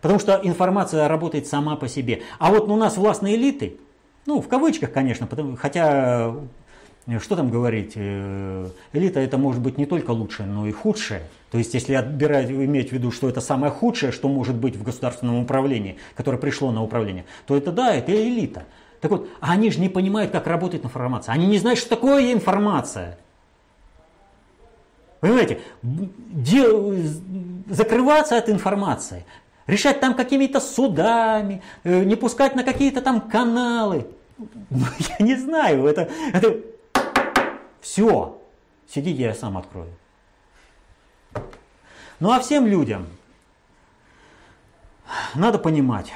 Потому что информация работает сама по себе. А вот у нас властные элиты, ну, в кавычках, конечно, потому, хотя, что там говорить, э, элита это может быть не только лучшее, но и худшее. То есть, если отбирать, иметь в виду, что это самое худшее, что может быть в государственном управлении, которое пришло на управление, то это да, это элита. Так вот, они же не понимают, как работает информация. Они не знают, что такое информация. Понимаете, закрываться от информации, решать там какими-то судами, э, не пускать на какие-то там каналы. Ну, я не знаю, это, это все. Сидите, я сам открою. Ну а всем людям надо понимать,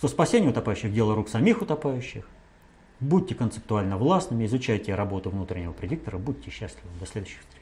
что спасение утопающих – дело рук самих утопающих. Будьте концептуально властными, изучайте работу внутреннего предиктора, будьте счастливы. До следующих встреч.